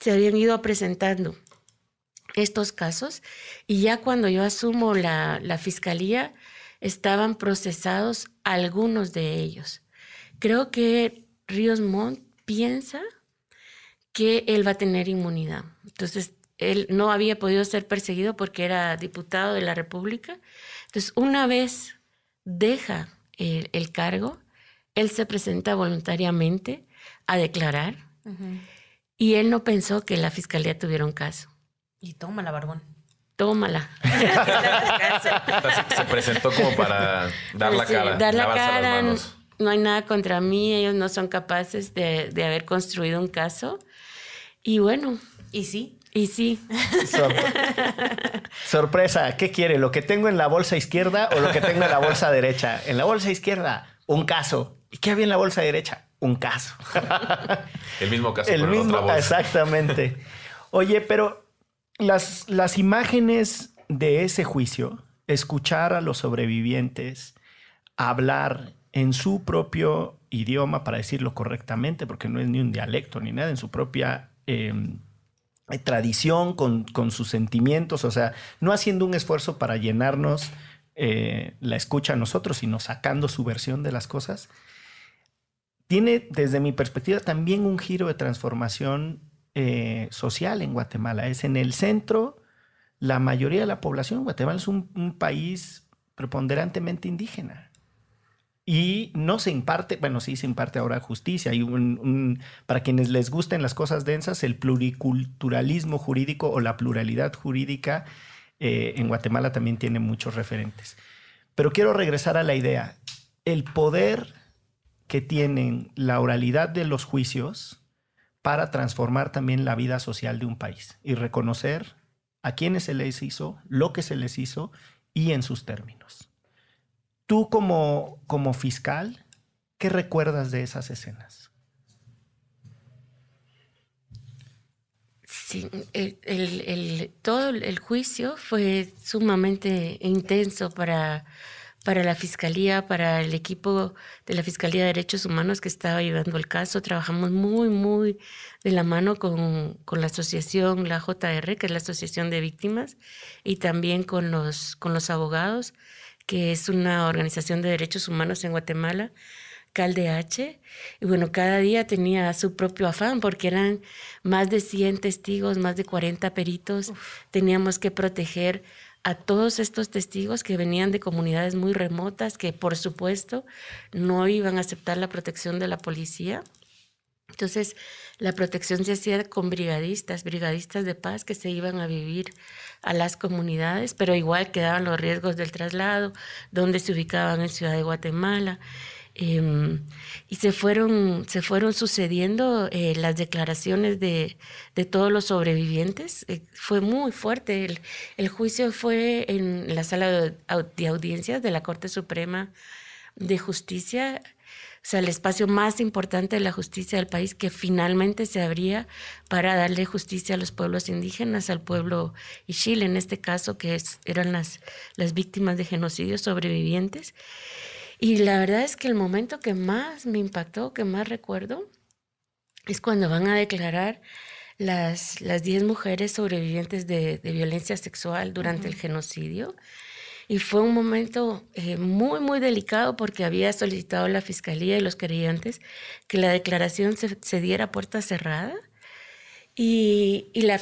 se habían ido presentando estos casos y ya cuando yo asumo la, la fiscalía, estaban procesados algunos de ellos. Creo que Ríos Montt piensa que él va a tener inmunidad. Entonces, él no había podido ser perseguido porque era diputado de la República. Entonces, una vez deja el, cargo, él se presenta voluntariamente a declarar y él no pensó que la fiscalía tuviera un caso.
Y toma la barbón
tómala.
Se presentó como para dar la cara.
Dar la cara. No hay nada contra mí, ellos no son capaces de, haber construido un caso. Y bueno.
Y sí.
Y sí.
Sorpresa, ¿qué quiere? ¿Lo que tengo en la bolsa izquierda o lo que tengo en la bolsa derecha? En la bolsa izquierda, un caso. ¿Y qué había en la bolsa derecha? Un caso.
El mismo caso,
El mismo, Exactamente. Oye, pero las, las imágenes de ese juicio, escuchar a los sobrevivientes hablar en su propio idioma, para decirlo correctamente, porque no es ni un dialecto ni nada, en su propia em, tradición, con, sus sentimientos, o sea, no haciendo un esfuerzo para llenarnos eh, la escucha a nosotros, sino sacando su versión de las cosas, tiene desde mi perspectiva también un giro de transformación eh, social en Guatemala. Es en el centro la mayoría de la población. Guatemala es un país preponderantemente indígena. Y no se imparte, bueno, sí se imparte ahora justicia. Un, para quienes les gusten las cosas densas, el pluriculturalismo jurídico o la pluralidad jurídica eh, en Guatemala también tiene muchos referentes. Pero quiero regresar a la idea. El poder que tienen la oralidad de los juicios para transformar también la vida social de un país y reconocer a quienes se les hizo, lo que se les hizo y en sus términos. Tú como, como fiscal, ¿qué recuerdas de esas escenas?
Sí, el, el, todo el juicio fue sumamente intenso para, para la Fiscalía, para el equipo de la Fiscalía de Derechos Humanos que estaba llevando el caso. Trabajamos muy, muy de la mano con, con, la asociación, la JR, que es la Asociación de Víctimas, y también con los, con los abogados que es una organización de derechos humanos en Guatemala, CalDH. Y bueno, cada día tenía su propio afán porque eran más de 100 testigos, más de 40 peritos. Uf. Teníamos que proteger a todos estos testigos que venían de comunidades muy remotas, que por supuesto no iban a aceptar la protección de la policía. Entonces, la protección se hacía con brigadistas, brigadistas de paz que se iban a vivir a las comunidades, pero igual quedaban los riesgos del traslado, donde se ubicaban en Ciudad de Guatemala. Eh, y se fueron, se fueron sucediendo eh, las declaraciones de, de, todos los sobrevivientes. Eh, fue muy fuerte. El, el, juicio fue en la sala de, audiencias de la Corte Suprema de Justicia sea, el espacio más importante de la justicia del país que finalmente se abría para darle justicia a los pueblos indígenas, al pueblo Ixil, en este caso, que es, eran las, las víctimas de genocidio sobrevivientes. Y la verdad es que el momento que más me impactó, que más recuerdo, es cuando van a declarar las 10 mujeres sobrevivientes de, de, violencia sexual durante uh -huh. el genocidio. Y fue un momento eh, muy, muy delicado porque había solicitado la fiscalía y los creyentes que la declaración se, se diera a puerta cerrada. Y, y la,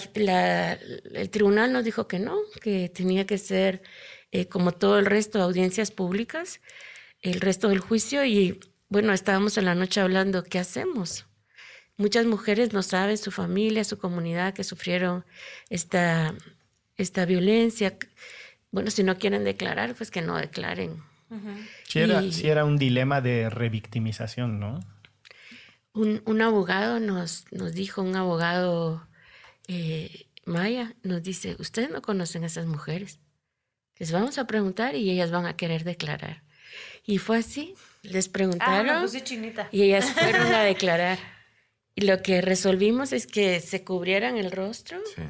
el tribunal nos dijo que no, que tenía que ser eh, como todo el resto, audiencias públicas, el resto del juicio. Y bueno, estábamos en la noche hablando, ¿qué hacemos? Muchas mujeres no saben, su familia, su comunidad, que sufrieron esta, esta violencia bueno, si no quieren declarar, pues que no declaren.
Uh -huh. sí, era, y, sí, era, un dilema de revictimización, ¿no?
Un, un abogado nos, nos, dijo, un abogado eh, maya, nos dice, ustedes no conocen a esas mujeres. Les vamos a preguntar y ellas van a querer declarar. Y fue así, les preguntaron
ah, chinita.
y ellas fueron a declarar. Y lo que resolvimos es que se cubrieran el rostro. Sí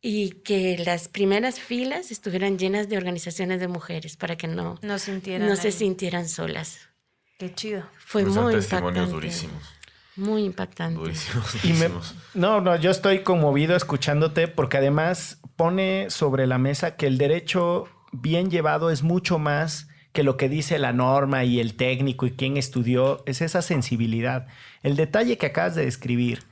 y que las primeras filas estuvieran llenas de organizaciones de mujeres para que no,
no, sintieran
no se sintieran solas.
Qué chido.
Fue
Pues
muy
testimonios
impactante.
durísimos.
Muy impactante.
Durísimos,
Y me-
durísimos.
no, no, yo estoy conmovido escuchándote porque además pone sobre la mesa que el derecho bien llevado es mucho más que lo que dice la norma y el técnico y quien estudió, es esa sensibilidad. El detalle que acabas de describir,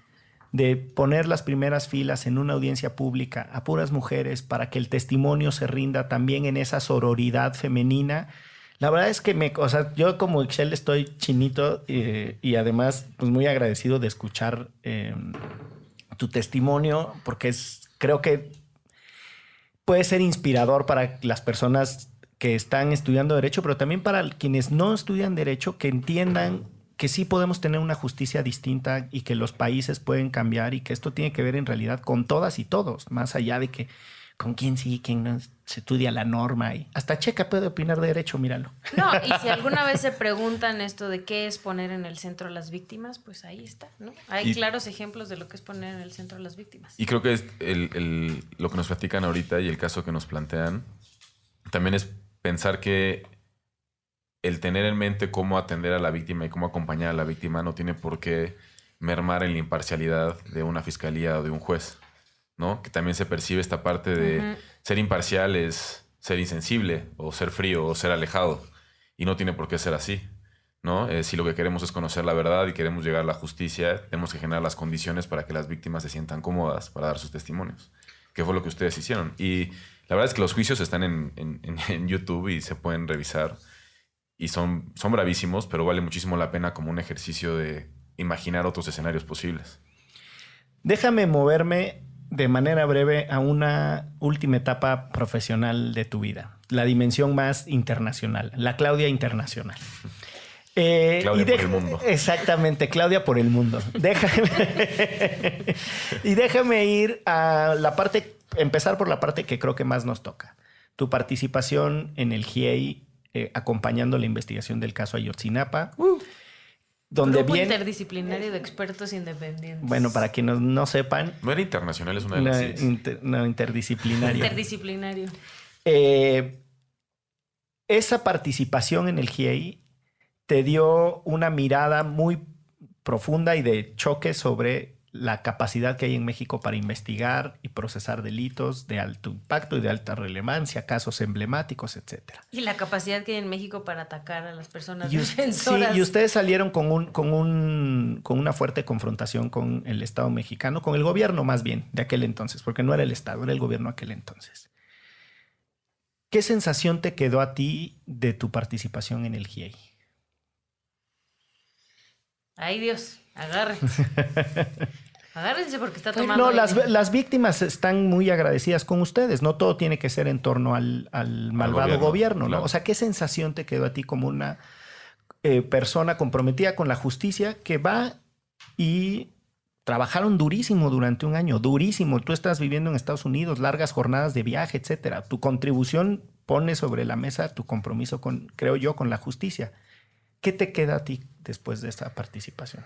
de poner las primeras filas en una audiencia pública a puras mujeres para que el testimonio se rinda también en esa sororidad femenina. La verdad es que me, o sea, yo como Excel estoy chinito eh, y además pues muy agradecido de escuchar eh, tu testimonio porque es, creo que puede ser inspirador para las personas que están estudiando derecho, pero también para quienes no estudian derecho, que entiendan que sí podemos tener una justicia distinta y que los países pueden cambiar y que esto tiene que ver en realidad con todas y todos, más allá de que con quién sí, quién no se estudia la norma y hasta Checa puede opinar de derecho, míralo.
No, y si alguna vez se preguntan esto de qué es poner en el centro a las víctimas, pues ahí está, ¿no? Hay
Y-
claros ejemplos de lo que es poner en el centro a las víctimas.
Y creo que es el- el- lo que nos platican ahorita y el caso que nos plantean también es pensar que el tener en mente cómo atender a la víctima y cómo acompañar a la víctima no tiene por qué mermar en la imparcialidad de una fiscalía o de un juez, ¿no? Que también se percibe esta parte de ser imparcial es ser insensible o ser frío o ser alejado y no tiene por qué ser así. ¿no? Eh, si lo que queremos es conocer la verdad y queremos llegar a la justicia, tenemos que generar las condiciones para que las víctimas se sientan cómodas para dar sus testimonios. qué fue lo que ustedes hicieron. Y la verdad es que los juicios están en, en- en- en YouTube y se pueden revisar. Y son, son bravísimos, pero vale muchísimo la pena como un ejercicio de imaginar otros escenarios posibles.
Déjame moverme de manera breve a una última etapa profesional de tu vida, la dimensión más internacional, la Claudia internacional. Eh,
Claudia
y
por el mundo.
Exactamente, Claudia por el mundo. Déjame, y déjame ir a la parte, empezar por la parte que creo que más nos toca. Tu participación en el GIEI eh, acompañando la investigación del caso Ayotzinapa, donde
Grupo
bien,
interdisciplinario de expertos independientes.
bueno, para quienes no sepan,
No era internacional, es una de las
inter- no, interdisciplinaria.
Interdisciplinario.
Eh, esa participación en el GIEI te dio una mirada muy profunda y de choque sobre la capacidad que hay en México para investigar y procesar delitos de alto impacto y de alta relevancia, casos emblemáticos, etcétera.
Y la capacidad que hay en México para atacar a las personas
Y, us- sí,
defensoras.
y ustedes salieron con, un, con, un, con una fuerte confrontación con el Estado mexicano, con el gobierno más bien de aquel entonces, porque no era el Estado, era el gobierno aquel entonces. ¿Qué sensación te quedó a ti de tu participación en el GIEI?
Ay, Dios, agárrense. agárrense porque está tomando.
No, las, víctimas están muy agradecidas con ustedes. No todo tiene que ser en torno al, al malvado
gobierno,
gobierno, ¿no?
claro.
O sea, ¿qué sensación te quedó a ti como una eh, persona comprometida con la justicia que va y trabajaron durísimo durante un año, durísimo. Tú estás viviendo en Estados Unidos, largas jornadas de viaje, etcétera. Tu contribución pone sobre la mesa tu compromiso con, creo yo, con la justicia. ¿Qué te queda a ti después de esta participación?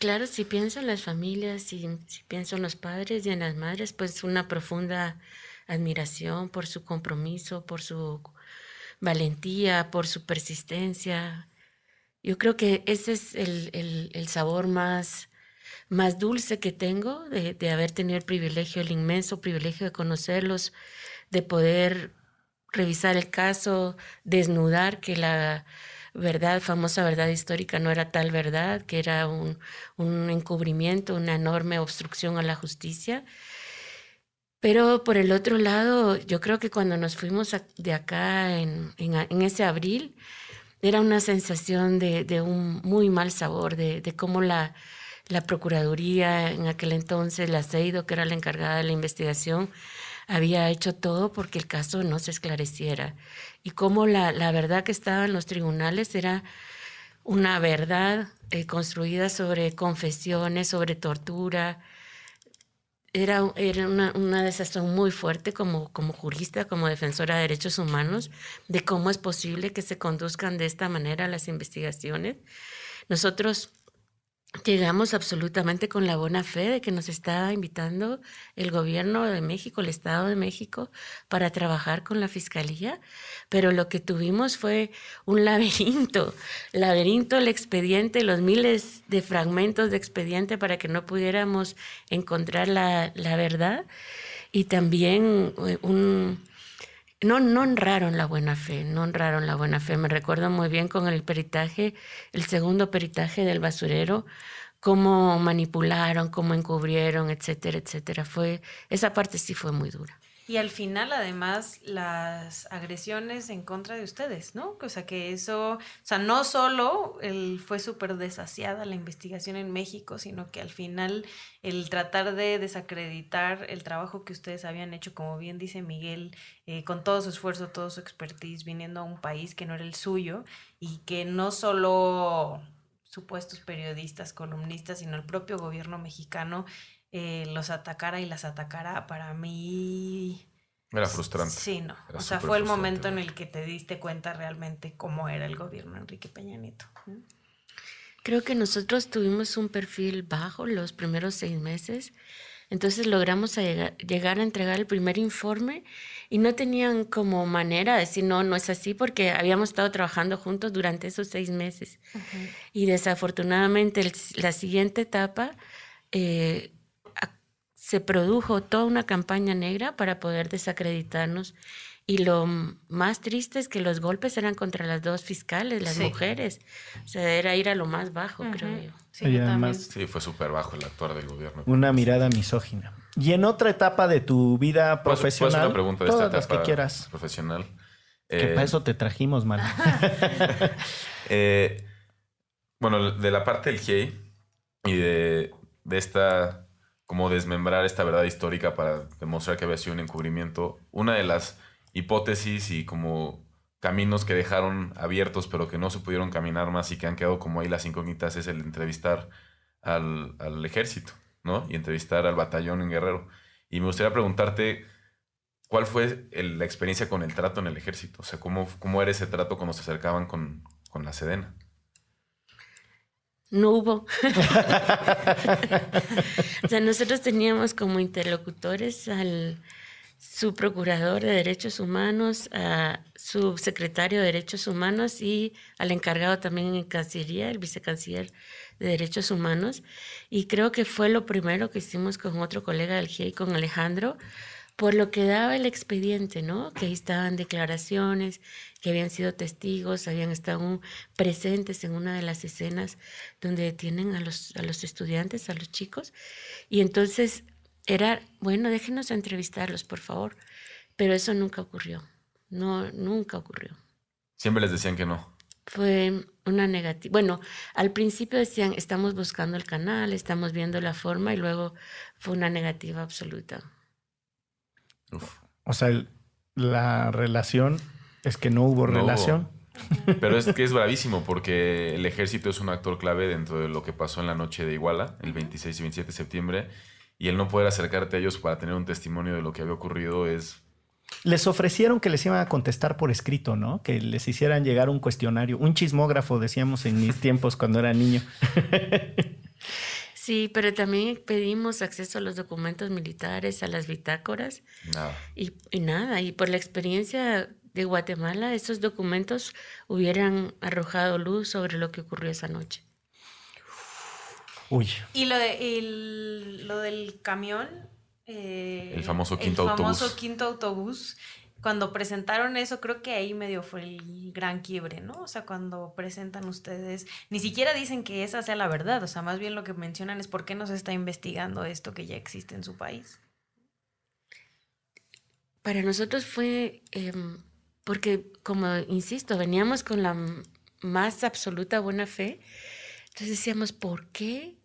Claro, si pienso en las familias, si, pienso en los padres y en las madres, pues una profunda admiración por su compromiso, por su valentía, por su persistencia. Yo creo que ese es el, sabor más, más dulce que tengo de haber tenido el privilegio, el inmenso privilegio de conocerlos, de poder revisar el caso, desnudar que la verdad, famosa verdad histórica no era tal verdad, que era un, un encubrimiento, una enorme obstrucción a la justicia. Pero por el otro lado, yo creo que cuando nos fuimos de acá en, en ese abril, era una sensación de, de un muy mal sabor, de, de cómo la, la Procuraduría en aquel entonces, la CEIDO, que era la encargada de la investigación, había hecho todo porque el caso no se esclareciera. Y cómo la, la verdad que estaba en los tribunales era una verdad eh, construida sobre confesiones, sobre tortura. Era, era una, una muy fuerte como, como jurista, como defensora de derechos humanos, de cómo es posible que se conduzcan de esta manera las investigaciones. Nosotros llegamos absolutamente con la buena fe de que nos estaba invitando el gobierno de México, el Estado de México, para trabajar con la Fiscalía, pero lo que tuvimos fue un laberinto, laberinto el expediente, los miles de fragmentos de expediente para que no pudiéramos encontrar la, la verdad y también eh, un... No, no honraron la buena fe, no honraron la buena fe. Me recuerdo muy bien con el peritaje, el segundo peritaje del basurero, cómo manipularon, cómo encubrieron, etcétera, etcétera. Fue, esa parte sí fue muy dura.
Y al final, además, las agresiones en contra de ustedes, ¿no? O sea, que eso, o sea, no solo fue súper desasiada la investigación en México, sino que al final el tratar de desacreditar el trabajo que ustedes habían hecho, como bien dice Miguel, eh, con todo su esfuerzo, todo su expertise, viniendo a un país que no era el suyo y que no solo supuestos periodistas, columnistas, sino el propio gobierno mexicano eh, los atacara y las atacara, para mí...
Era frustrante.
Sí, no.
Era
o sea, fue el momento en
¿no?
el que te diste cuenta realmente cómo era el gobierno Enrique Peña Nieto. ¿no?
Creo que nosotros tuvimos un perfil bajo los primeros seis meses, entonces logramos a llegar, llegar a entregar el primer informe y no tenían como manera de decir, no, no es así, porque habíamos estado trabajando juntos durante esos seis meses. Y desafortunadamente el- la siguiente etapa eh, se produjo toda una campaña negra para poder desacreditarnos. Y lo más triste es que los golpes eran contra las dos fiscales, las
Sí.
mujeres. O sea, era ir a lo más bajo, creo yo.
Sí,
Y además-.
Sí, fue súper bajo el actuar del gobierno.
Una mirada misógina. Y en otra etapa de tu vida
¿Puedo hacer- puedo hacer
profesional,
una pregunta de
todas
esta
las que
etapa
quieras.
profesional.
Que
Eh,
para eso te trajimos, man.
Eh, bueno, de la parte del GIEI y de, de esta, como desmembrar esta verdad histórica para demostrar que había sido un encubrimiento, una de las hipótesis y como caminos que dejaron abiertos pero que no se pudieron caminar más y que han quedado como ahí las incógnitas es el entrevistar al, al ejército, ¿no? Y entrevistar al batallón en Guerrero. Y me gustaría preguntarte, ¿cuál fue la experiencia con el trato en el ejército? O sea, ¿cómo, cómo era ese trato cuando se acercaban con, con la Sedena?
No hubo. o sea, nosotros teníamos como interlocutores al subprocurador de Derechos Humanos, a su secretario de Derechos Humanos y al encargado también en Cancillería, el vicecanciller de Derechos Humanos. Y creo que fue lo primero que hicimos con otro colega del GIEI, con Alejandro, por lo que daba el expediente, ¿no? Que ahí estaban declaraciones, que habían sido testigos, habían estado presentes en una de las escenas donde detienen a los, a los estudiantes, a los chicos. Y entonces era, bueno, déjenos entrevistarlos, por favor. Pero eso nunca ocurrió. No, nunca ocurrió.
Siempre les decían que no.
Fue una negativa. Bueno, al principio decían, estamos buscando el canal, estamos viendo la forma, y luego fue una negativa absoluta.
Uf.
O sea, el- la relación es que no hubo
No hubo.
relación.
Pero es que es bravísimo porque el ejército es un actor clave dentro de lo que pasó en la noche de Iguala, el 26 y 27 de septiembre, y el no poder acercarte a ellos para tener un testimonio de lo que había ocurrido es...
Les ofrecieron que les iban a contestar por escrito, ¿no? Que les hicieran llegar un cuestionario, un chismógrafo, decíamos en mis tiempos cuando era niño.
Sí, pero también pedimos acceso a los documentos militares, a las bitácoras,
Nada.
y, y nada, y por la experiencia de Guatemala, esos documentos hubieran arrojado luz sobre lo que ocurrió esa noche.
Uy,
Y lo, de, y el- lo del camión. eh,
El famoso quinto
el
autobús.
famoso quinto autobús. Cuando presentaron eso, creo que ahí medio fue el gran quiebre, ¿no? O sea, cuando presentan ustedes, ni siquiera dicen que esa sea la verdad, o sea, más bien lo que mencionan es por qué no se está investigando esto que ya existe en su país.
Para nosotros fue, em, porque como insisto, veníamos con la más absoluta buena fe, entonces decíamos, ¿por qué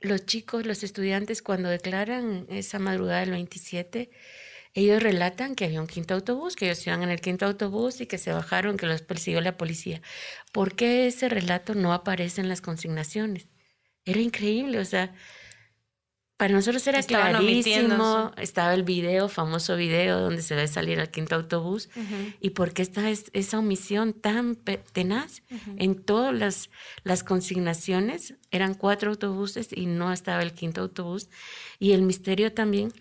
los chicos, los estudiantes, cuando declaran esa madrugada del 27, ellos relatan que había un quinto autobús, que ellos iban en el quinto autobús y que se bajaron, que los persiguió la policía? ¿Por qué ese relato no aparece en las consignaciones? Era increíble, o sea, para nosotros era
Estaban
clarísimo, estaba el video, famoso video donde se ve salir al quinto autobús, y por qué está es- esa omisión tan tenaz en todas las, las consignaciones, eran cuatro autobuses y no estaba el quinto autobús, y el misterio también,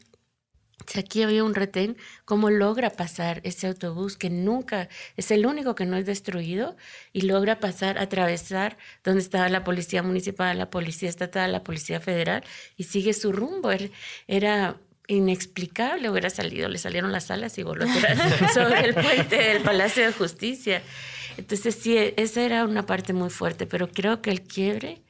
si aquí había un retén, ¿cómo logra pasar ese autobús que nunca es el único que no es destruido y logra pasar, atravesar donde estaba la policía municipal, la policía estatal, la policía federal y sigue su rumbo? Era, era inexplicable, hubiera salido, le salieron las alas y voló sobre el puente del Palacio de Justicia. Entonces sí, esa era una parte muy fuerte, pero creo que el quiebre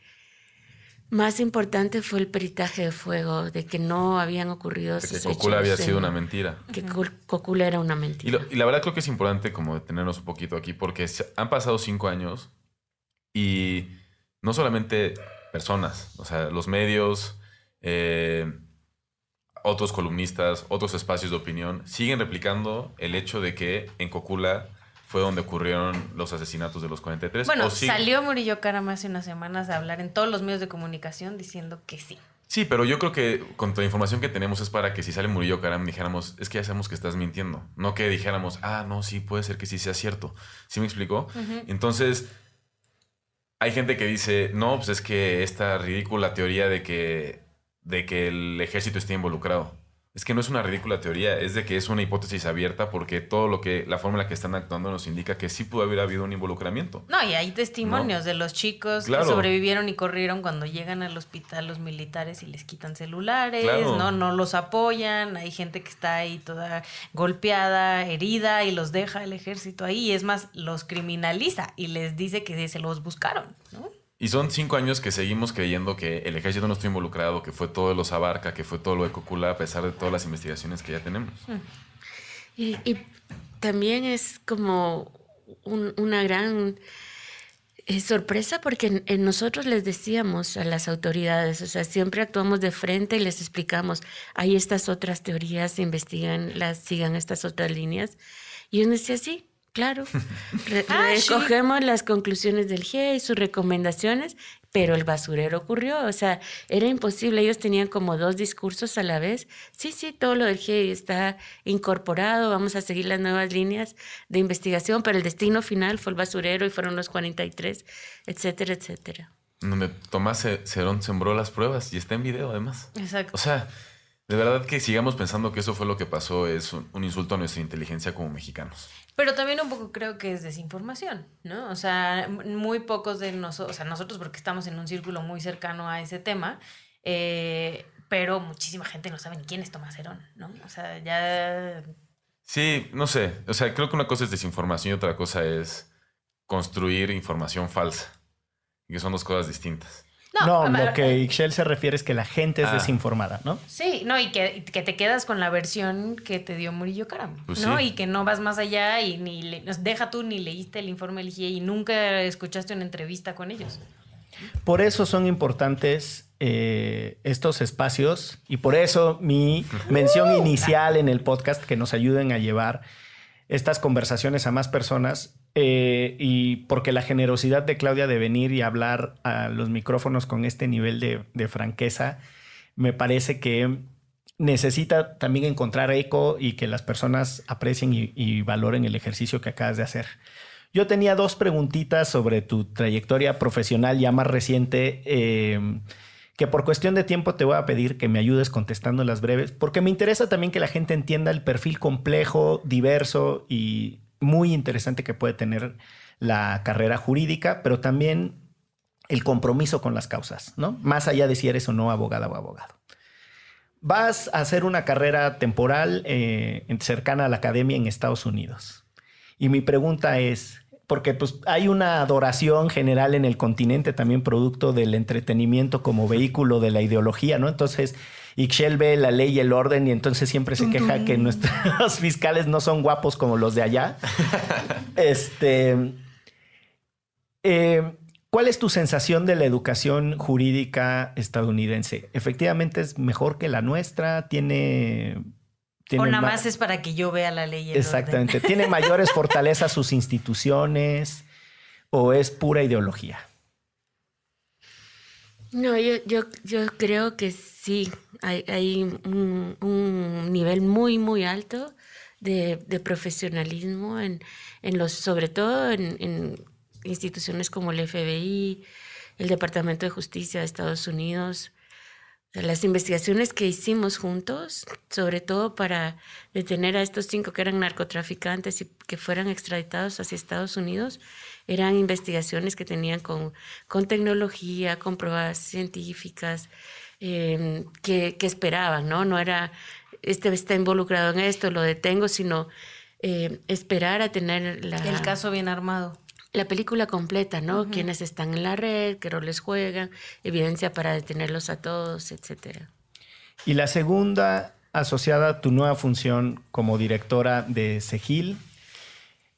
más importante fue el peritaje de fuego, de que no habían ocurrido
de que Cocula había sido una mentira.
que Cocula era una
Y,
mentira.
lo- y la verdad creo que es importante como detenernos un poquito aquí porque han pasado cinco años y no solamente personas, o sea, los medios, eh, otros columnistas, otros espacios de opinión, siguen replicando el hecho de que en Cocula fue donde ocurrieron los asesinatos de los 43.
Bueno,
sí-
salió Murillo Karam hace unas semanas a hablar en todos los medios de comunicación diciendo que sí.
Sí, pero yo creo que con toda la información que tenemos es para que si sale Murillo Karam dijéramos, es que ya sabemos que estás mintiendo. No que dijéramos, ah, no, sí, puede ser que sí sea cierto. ¿Sí me explicó? Entonces, hay gente que dice, no, pues es que esta ridícula teoría de que, de que el ejército esté involucrado. Es que no es una ridícula teoría, es de que es una hipótesis abierta porque todo lo que, la forma en la que están actuando nos indica que sí pudo haber habido un involucramiento.
No, y hay testimonios de los chicos
Claro.
que sobrevivieron y corrieron cuando llegan al hospital los militares y les quitan celulares,
Claro.
no, no los apoyan, hay gente que está ahí toda golpeada, herida y los deja el ejército ahí, y es más, los criminaliza y les dice que se los buscaron, ¿no?
Y son cinco años que seguimos creyendo que el ejército no está involucrado, que fue todo lo Abarca, que fue todo lo de Cocula, a pesar de todas las investigaciones que ya tenemos.
Y, también es como una gran eh, sorpresa porque nosotros les decíamos a las autoridades, o sea, siempre actuamos de frente y les explicamos, hay estas otras teorías, investigan, sigan estas otras líneas. Y uno decía, sí, Claro. Ah, recogemos las conclusiones del GIE y sus recomendaciones, pero el basurero ocurrió. O sea, era imposible. Ellos tenían como dos discursos a la vez. Sí, sí, todo lo del GIE está incorporado. Vamos a seguir las nuevas líneas de investigación, pero el destino final fue el basurero y fueron los 43, etcétera, etcétera.
Donde Tomás Cerón sembró las pruebas y está en video además.
Exacto.
O sea, de verdad que sigamos pensando que eso fue lo que pasó es un insulto a nuestra inteligencia como mexicanos.
Pero también un poco creo que es desinformación, ¿no? O sea, muy pocos de nosotros, o sea, nosotros porque estamos en un círculo muy cercano a ese tema, eh, pero muchísima gente no sabe ni quién es Tomás Herón, ¿no? O sea, ya...
Sí, no sé. O sea, creo que una cosa es desinformación y otra cosa es construir información falsa. Y que son dos cosas distintas.
No, lo que eh, Ixchel se refiere es que la gente es ah. desinformada, ¿no?
Sí, no, y que, te quedas con la versión que te dio Murillo Caram, pues ¿no? Y que no vas más allá y ni le, deja tú ni leíste el informe del GIE y nunca escuchaste una entrevista con ellos.
Por eso son importantes eh, estos espacios y por eso mi mención inicial en el podcast que nos ayuden a llevar estas conversaciones a más personas eh, y porque la generosidad de Claudia de venir y hablar a los micrófonos con este nivel de, franqueza, me parece que necesita también encontrar eco y que las personas aprecien y, valoren el ejercicio que acabas de hacer. Yo tenía dos preguntitas sobre tu trayectoria profesional ya más reciente, eh, que por cuestión de tiempo te voy a pedir que me ayudes contestando las breves, porque me interesa también que la gente entienda el perfil complejo, diverso y muy interesante que puede tener la carrera jurídica, pero también el compromiso con las causas, ¿no? Más allá de si eres o no abogada o abogado. Vas a hacer una carrera temporal eh, cercana a la academia en Estados Unidos. Y mi pregunta es, porque pues, hay una adoración general en el continente también producto del entretenimiento como vehículo de la ideología, ¿no? Entonces, Ixchel ve la ley y el orden y entonces siempre se queja que nuestros fiscales no son guapos como los de allá. este, eh, ¿Cuál es tu sensación de la educación jurídica estadounidense? ¿Efectivamente es mejor que la nuestra? ¿Tiene
o nada más es para que yo vea la ley.
Exactamente. ¿Tiene mayores fortalezas sus instituciones o es pura ideología?
No, yo, yo, yo creo que sí, hay, un, nivel muy, muy alto de, profesionalismo, en, en, los, sobre todo en, instituciones como el FBI, el Departamento de Justicia de Estados Unidos. Las investigaciones que hicimos juntos, sobre todo para detener a estos cinco que eran narcotraficantes y que fueran extraditados hacia Estados Unidos, eran investigaciones que tenían con, con tecnología, con pruebas científicas, Em, que, esperaban, ¿no? No era, este está involucrado en esto, lo detengo, sino em, esperar a tener la...
El caso bien armado.
La película completa, ¿no? Quienes están en la red, qué roles juegan, evidencia para detenerlos a todos, etcétera.
Y la segunda, asociada a tu nueva función como directora de SEGIL,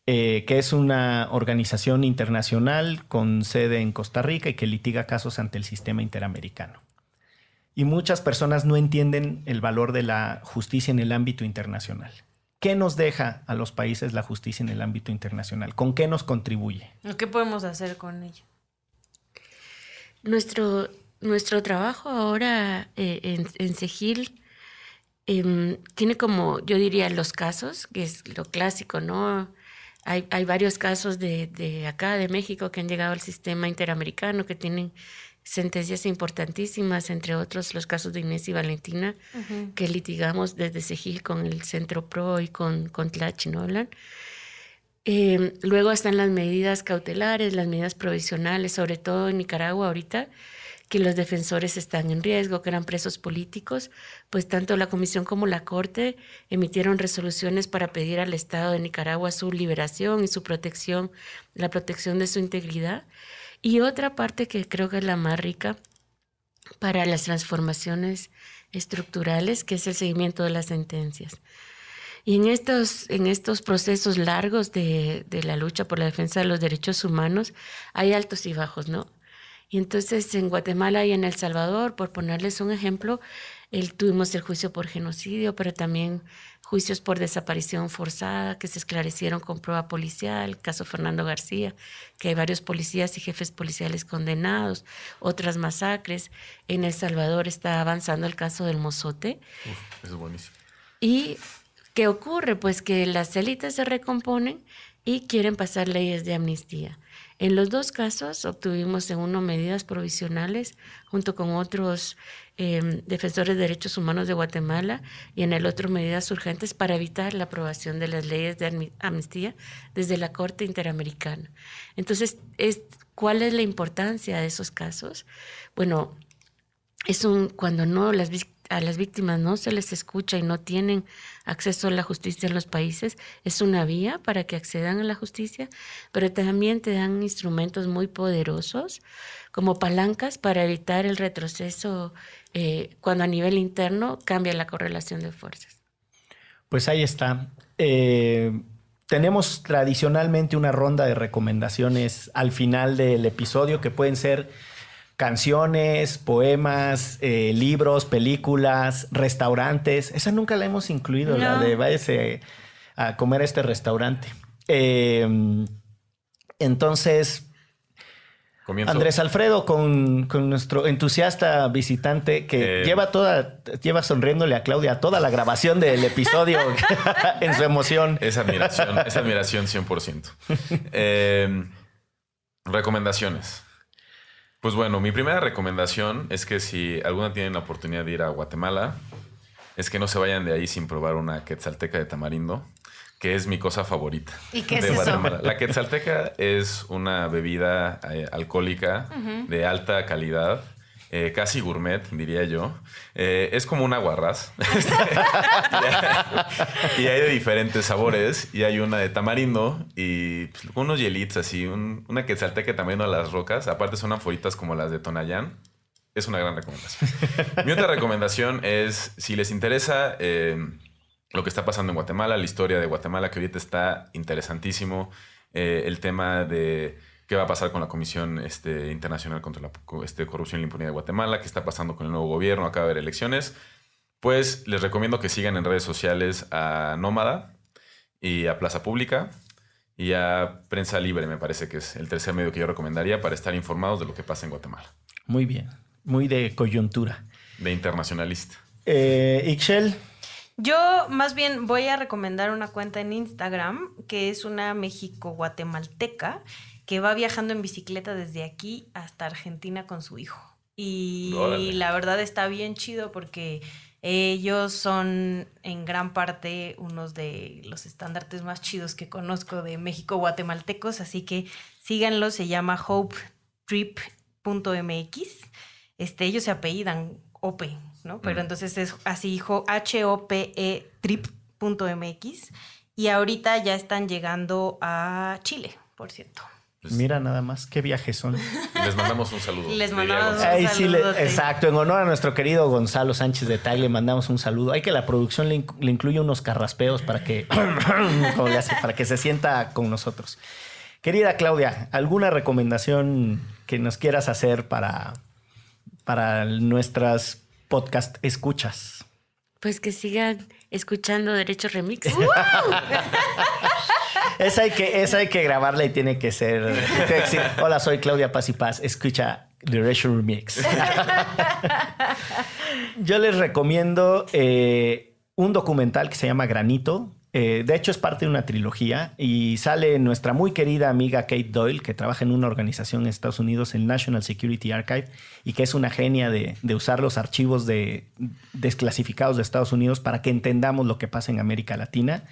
eh, que es una organización internacional con sede en Costa Rica y que litiga casos ante el sistema interamericano y muchas personas no entienden el valor de la justicia en el ámbito internacional. ¿Qué nos deja a los países la justicia en el ámbito internacional? ¿Con qué nos contribuye?
¿Qué podemos hacer con ella?
Nuestro, nuestro trabajo ahora eh, en, en Segil em, tiene como, yo diría, los casos, que es lo clásico, ¿no? Hay, hay varios casos de, de acá, de México, que han llegado al sistema interamericano, que tienen sentencias importantísimas, entre otros los casos de Inés y Valentina, que litigamos desde Segil con el Centro PRO y con, con Nolan. Eh, luego están las medidas cautelares, las medidas provisionales, sobre todo en Nicaragua ahorita, que los defensores están en riesgo, que eran presos políticos, pues tanto la Comisión como la Corte emitieron resoluciones para pedir al Estado de Nicaragua su liberación y su protección, la protección de su integridad. Y otra parte que creo que es la más rica para las transformaciones estructurales, que es el seguimiento de las sentencias. Y en estos, en estos procesos largos de, de, la lucha por la defensa de los derechos humanos hay altos y bajos, ¿no? Y entonces en Guatemala y en El Salvador, por ponerles un ejemplo, el, tuvimos el juicio por genocidio, pero también juicios por desaparición forzada que se esclarecieron con prueba policial, caso Fernando García, que hay varios policías y jefes policiales condenados, otras masacres. En El Salvador está avanzando el caso del Mozote.
Uf, es buenísimo.
Y ¿qué ocurre? Pues que las élites se recomponen y quieren pasar leyes de amnistía. En los dos casos obtuvimos en uno medidas provisionales junto con otros eh, defensores de derechos humanos de Guatemala y en el otro medidas urgentes para evitar la aprobación de las leyes de amnistía desde la Corte Interamericana. Entonces, es, ¿cuál es la importancia de esos casos? Bueno, es un cuando no las a las víctimas no se les escucha y no tienen acceso a la justicia en los países, es una vía para que accedan a la justicia, pero también te dan instrumentos muy poderosos como palancas para evitar el retroceso eh, cuando a nivel interno cambia la correlación de fuerzas.
Pues ahí está. Eh, tenemos tradicionalmente una ronda de recomendaciones al final del episodio que pueden ser canciones, poemas, eh, libros, películas, restaurantes. Esa nunca la hemos incluido, la de váyase a comer a este restaurante. Eh, entonces,
Comienzo.
Andrés Alfredo, con, con nuestro entusiasta visitante que
Eh.
lleva toda, lleva sonriéndole a Claudia toda la grabación del episodio en su emoción.
Es admiración, es admiración 100%. Eh, recomendaciones. Pues bueno, mi primera recomendación es que si alguna tienen la oportunidad de ir a Guatemala, es que no se vayan de ahí sin probar una quetzalteca de tamarindo, que es mi cosa favorita.
¿Y qué es
de
eso?
Guatemala. La quetzalteca es una bebida eh, alcohólica de alta calidad. Eh, casi gourmet, diría yo. Eh, es como un aguarrás. y hay de diferentes sabores. Y hay una de tamarindo y pues, unos hielitos así. un- una quetzalteca de tamarindo a las rocas. Aparte son anforitas como las de Tonayán. Es una gran recomendación. Mi otra recomendación es, si les interesa eh, lo que está pasando en Guatemala, la historia de Guatemala, que ahorita está interesantísimo, eh, el tema de qué va a pasar con la Comisión este, Internacional contra la este, Corrupción y la Impunidad de Guatemala, qué está pasando con el nuevo gobierno, acaba de haber elecciones, pues les recomiendo que sigan en redes sociales a Nómada y a Plaza Pública y a Prensa Libre, me parece que es el tercer medio que yo recomendaría para estar informados de lo que pasa en Guatemala,
Muy bien, muy de coyuntura.
de internacionalista.
Eh, Ixchel,
Yo más bien voy a recomendar una cuenta en Instagram que es una México-Guatemalteca que va viajando en bicicleta desde aquí hasta Argentina con su hijo. Y
Órale.
la verdad está bien chido porque ellos son en gran parte unos de los estandartes más chidos que conozco de México guatemaltecos, así que síganlo, se llama hopetrip.mx. Este, ellos se apellidan Ope, ¿no? Pero
Mm.
entonces es así, hijo, H-O-P-E trip.mx. Y ahorita ya están llegando a Chile, por cierto.
Pues,
mira nada más qué viajes son.
Les mandamos un saludo.
Les mandamos
Gonzalo.
Ay, sí, le-
saludote.
exacto. En honor a nuestro querido Gonzalo Sánchez de Tagle, le mandamos un saludo. Hay que la producción le, inc- le incluya unos carraspeos para que, como le hace, para que se sienta con nosotros. Querida Claudia, ¿alguna recomendación que nos quieras hacer para, para nuestras podcast escuchas?
Pues que sigan escuchando Derecho Remix.
Esa hay que, esa hay que grabarla y tiene que ser. Hola, soy Claudia Paz y Paz. Escucha The Ratio Remix. Yo les recomiendo eh, un documental que se llama Granito. Eh, de hecho, es parte de una trilogía y sale nuestra muy querida amiga Kate Doyle, que trabaja en una organización en Estados Unidos, el National Security Archive, y que es una genia de, de usar los archivos de, desclasificados de Estados Unidos para que entendamos lo que pasa en América Latina.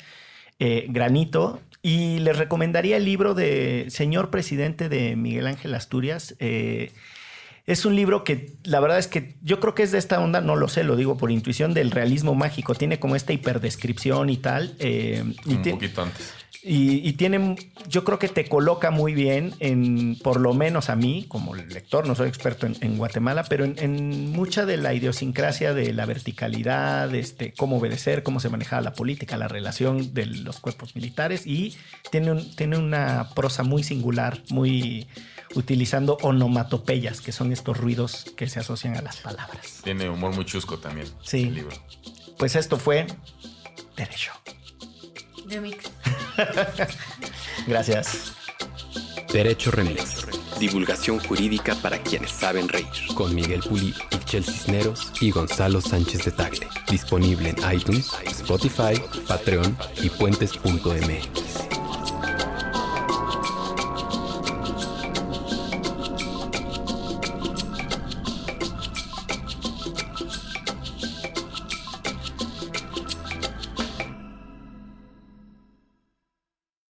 Eh, Granito. Y les recomendaría el libro de Señor Presidente de Miguel Ángel Asturias. Eh, es un libro que la verdad es que yo creo que es de esta onda, no lo sé, lo digo por intuición del realismo mágico. Tiene como esta hiperdescripción y tal. eh,
Un poquito antes.
Y, y tiene, yo creo que te coloca muy bien en, por lo menos a mí, como lector, no soy experto en, en Guatemala, pero en, en, mucha de la idiosincrasia de la verticalidad, este, cómo obedecer, cómo se manejaba la política, la relación de los cuerpos militares y tiene, un, tiene una prosa muy singular, muy utilizando onomatopeyas, que son estos ruidos que se asocian a las palabras.
Tiene humor muy chusco también.
Sí.
El libro.
Pues esto fue Derecho. Gracias.
Derecho Remix.
Divulgación jurídica para quienes saben reír.
Con Miguel Pulido, Ixchel Cisneros y Gonzalo Sánchez de Tagle. Disponible en iTunes, Spotify, Patreon y puentes.mx.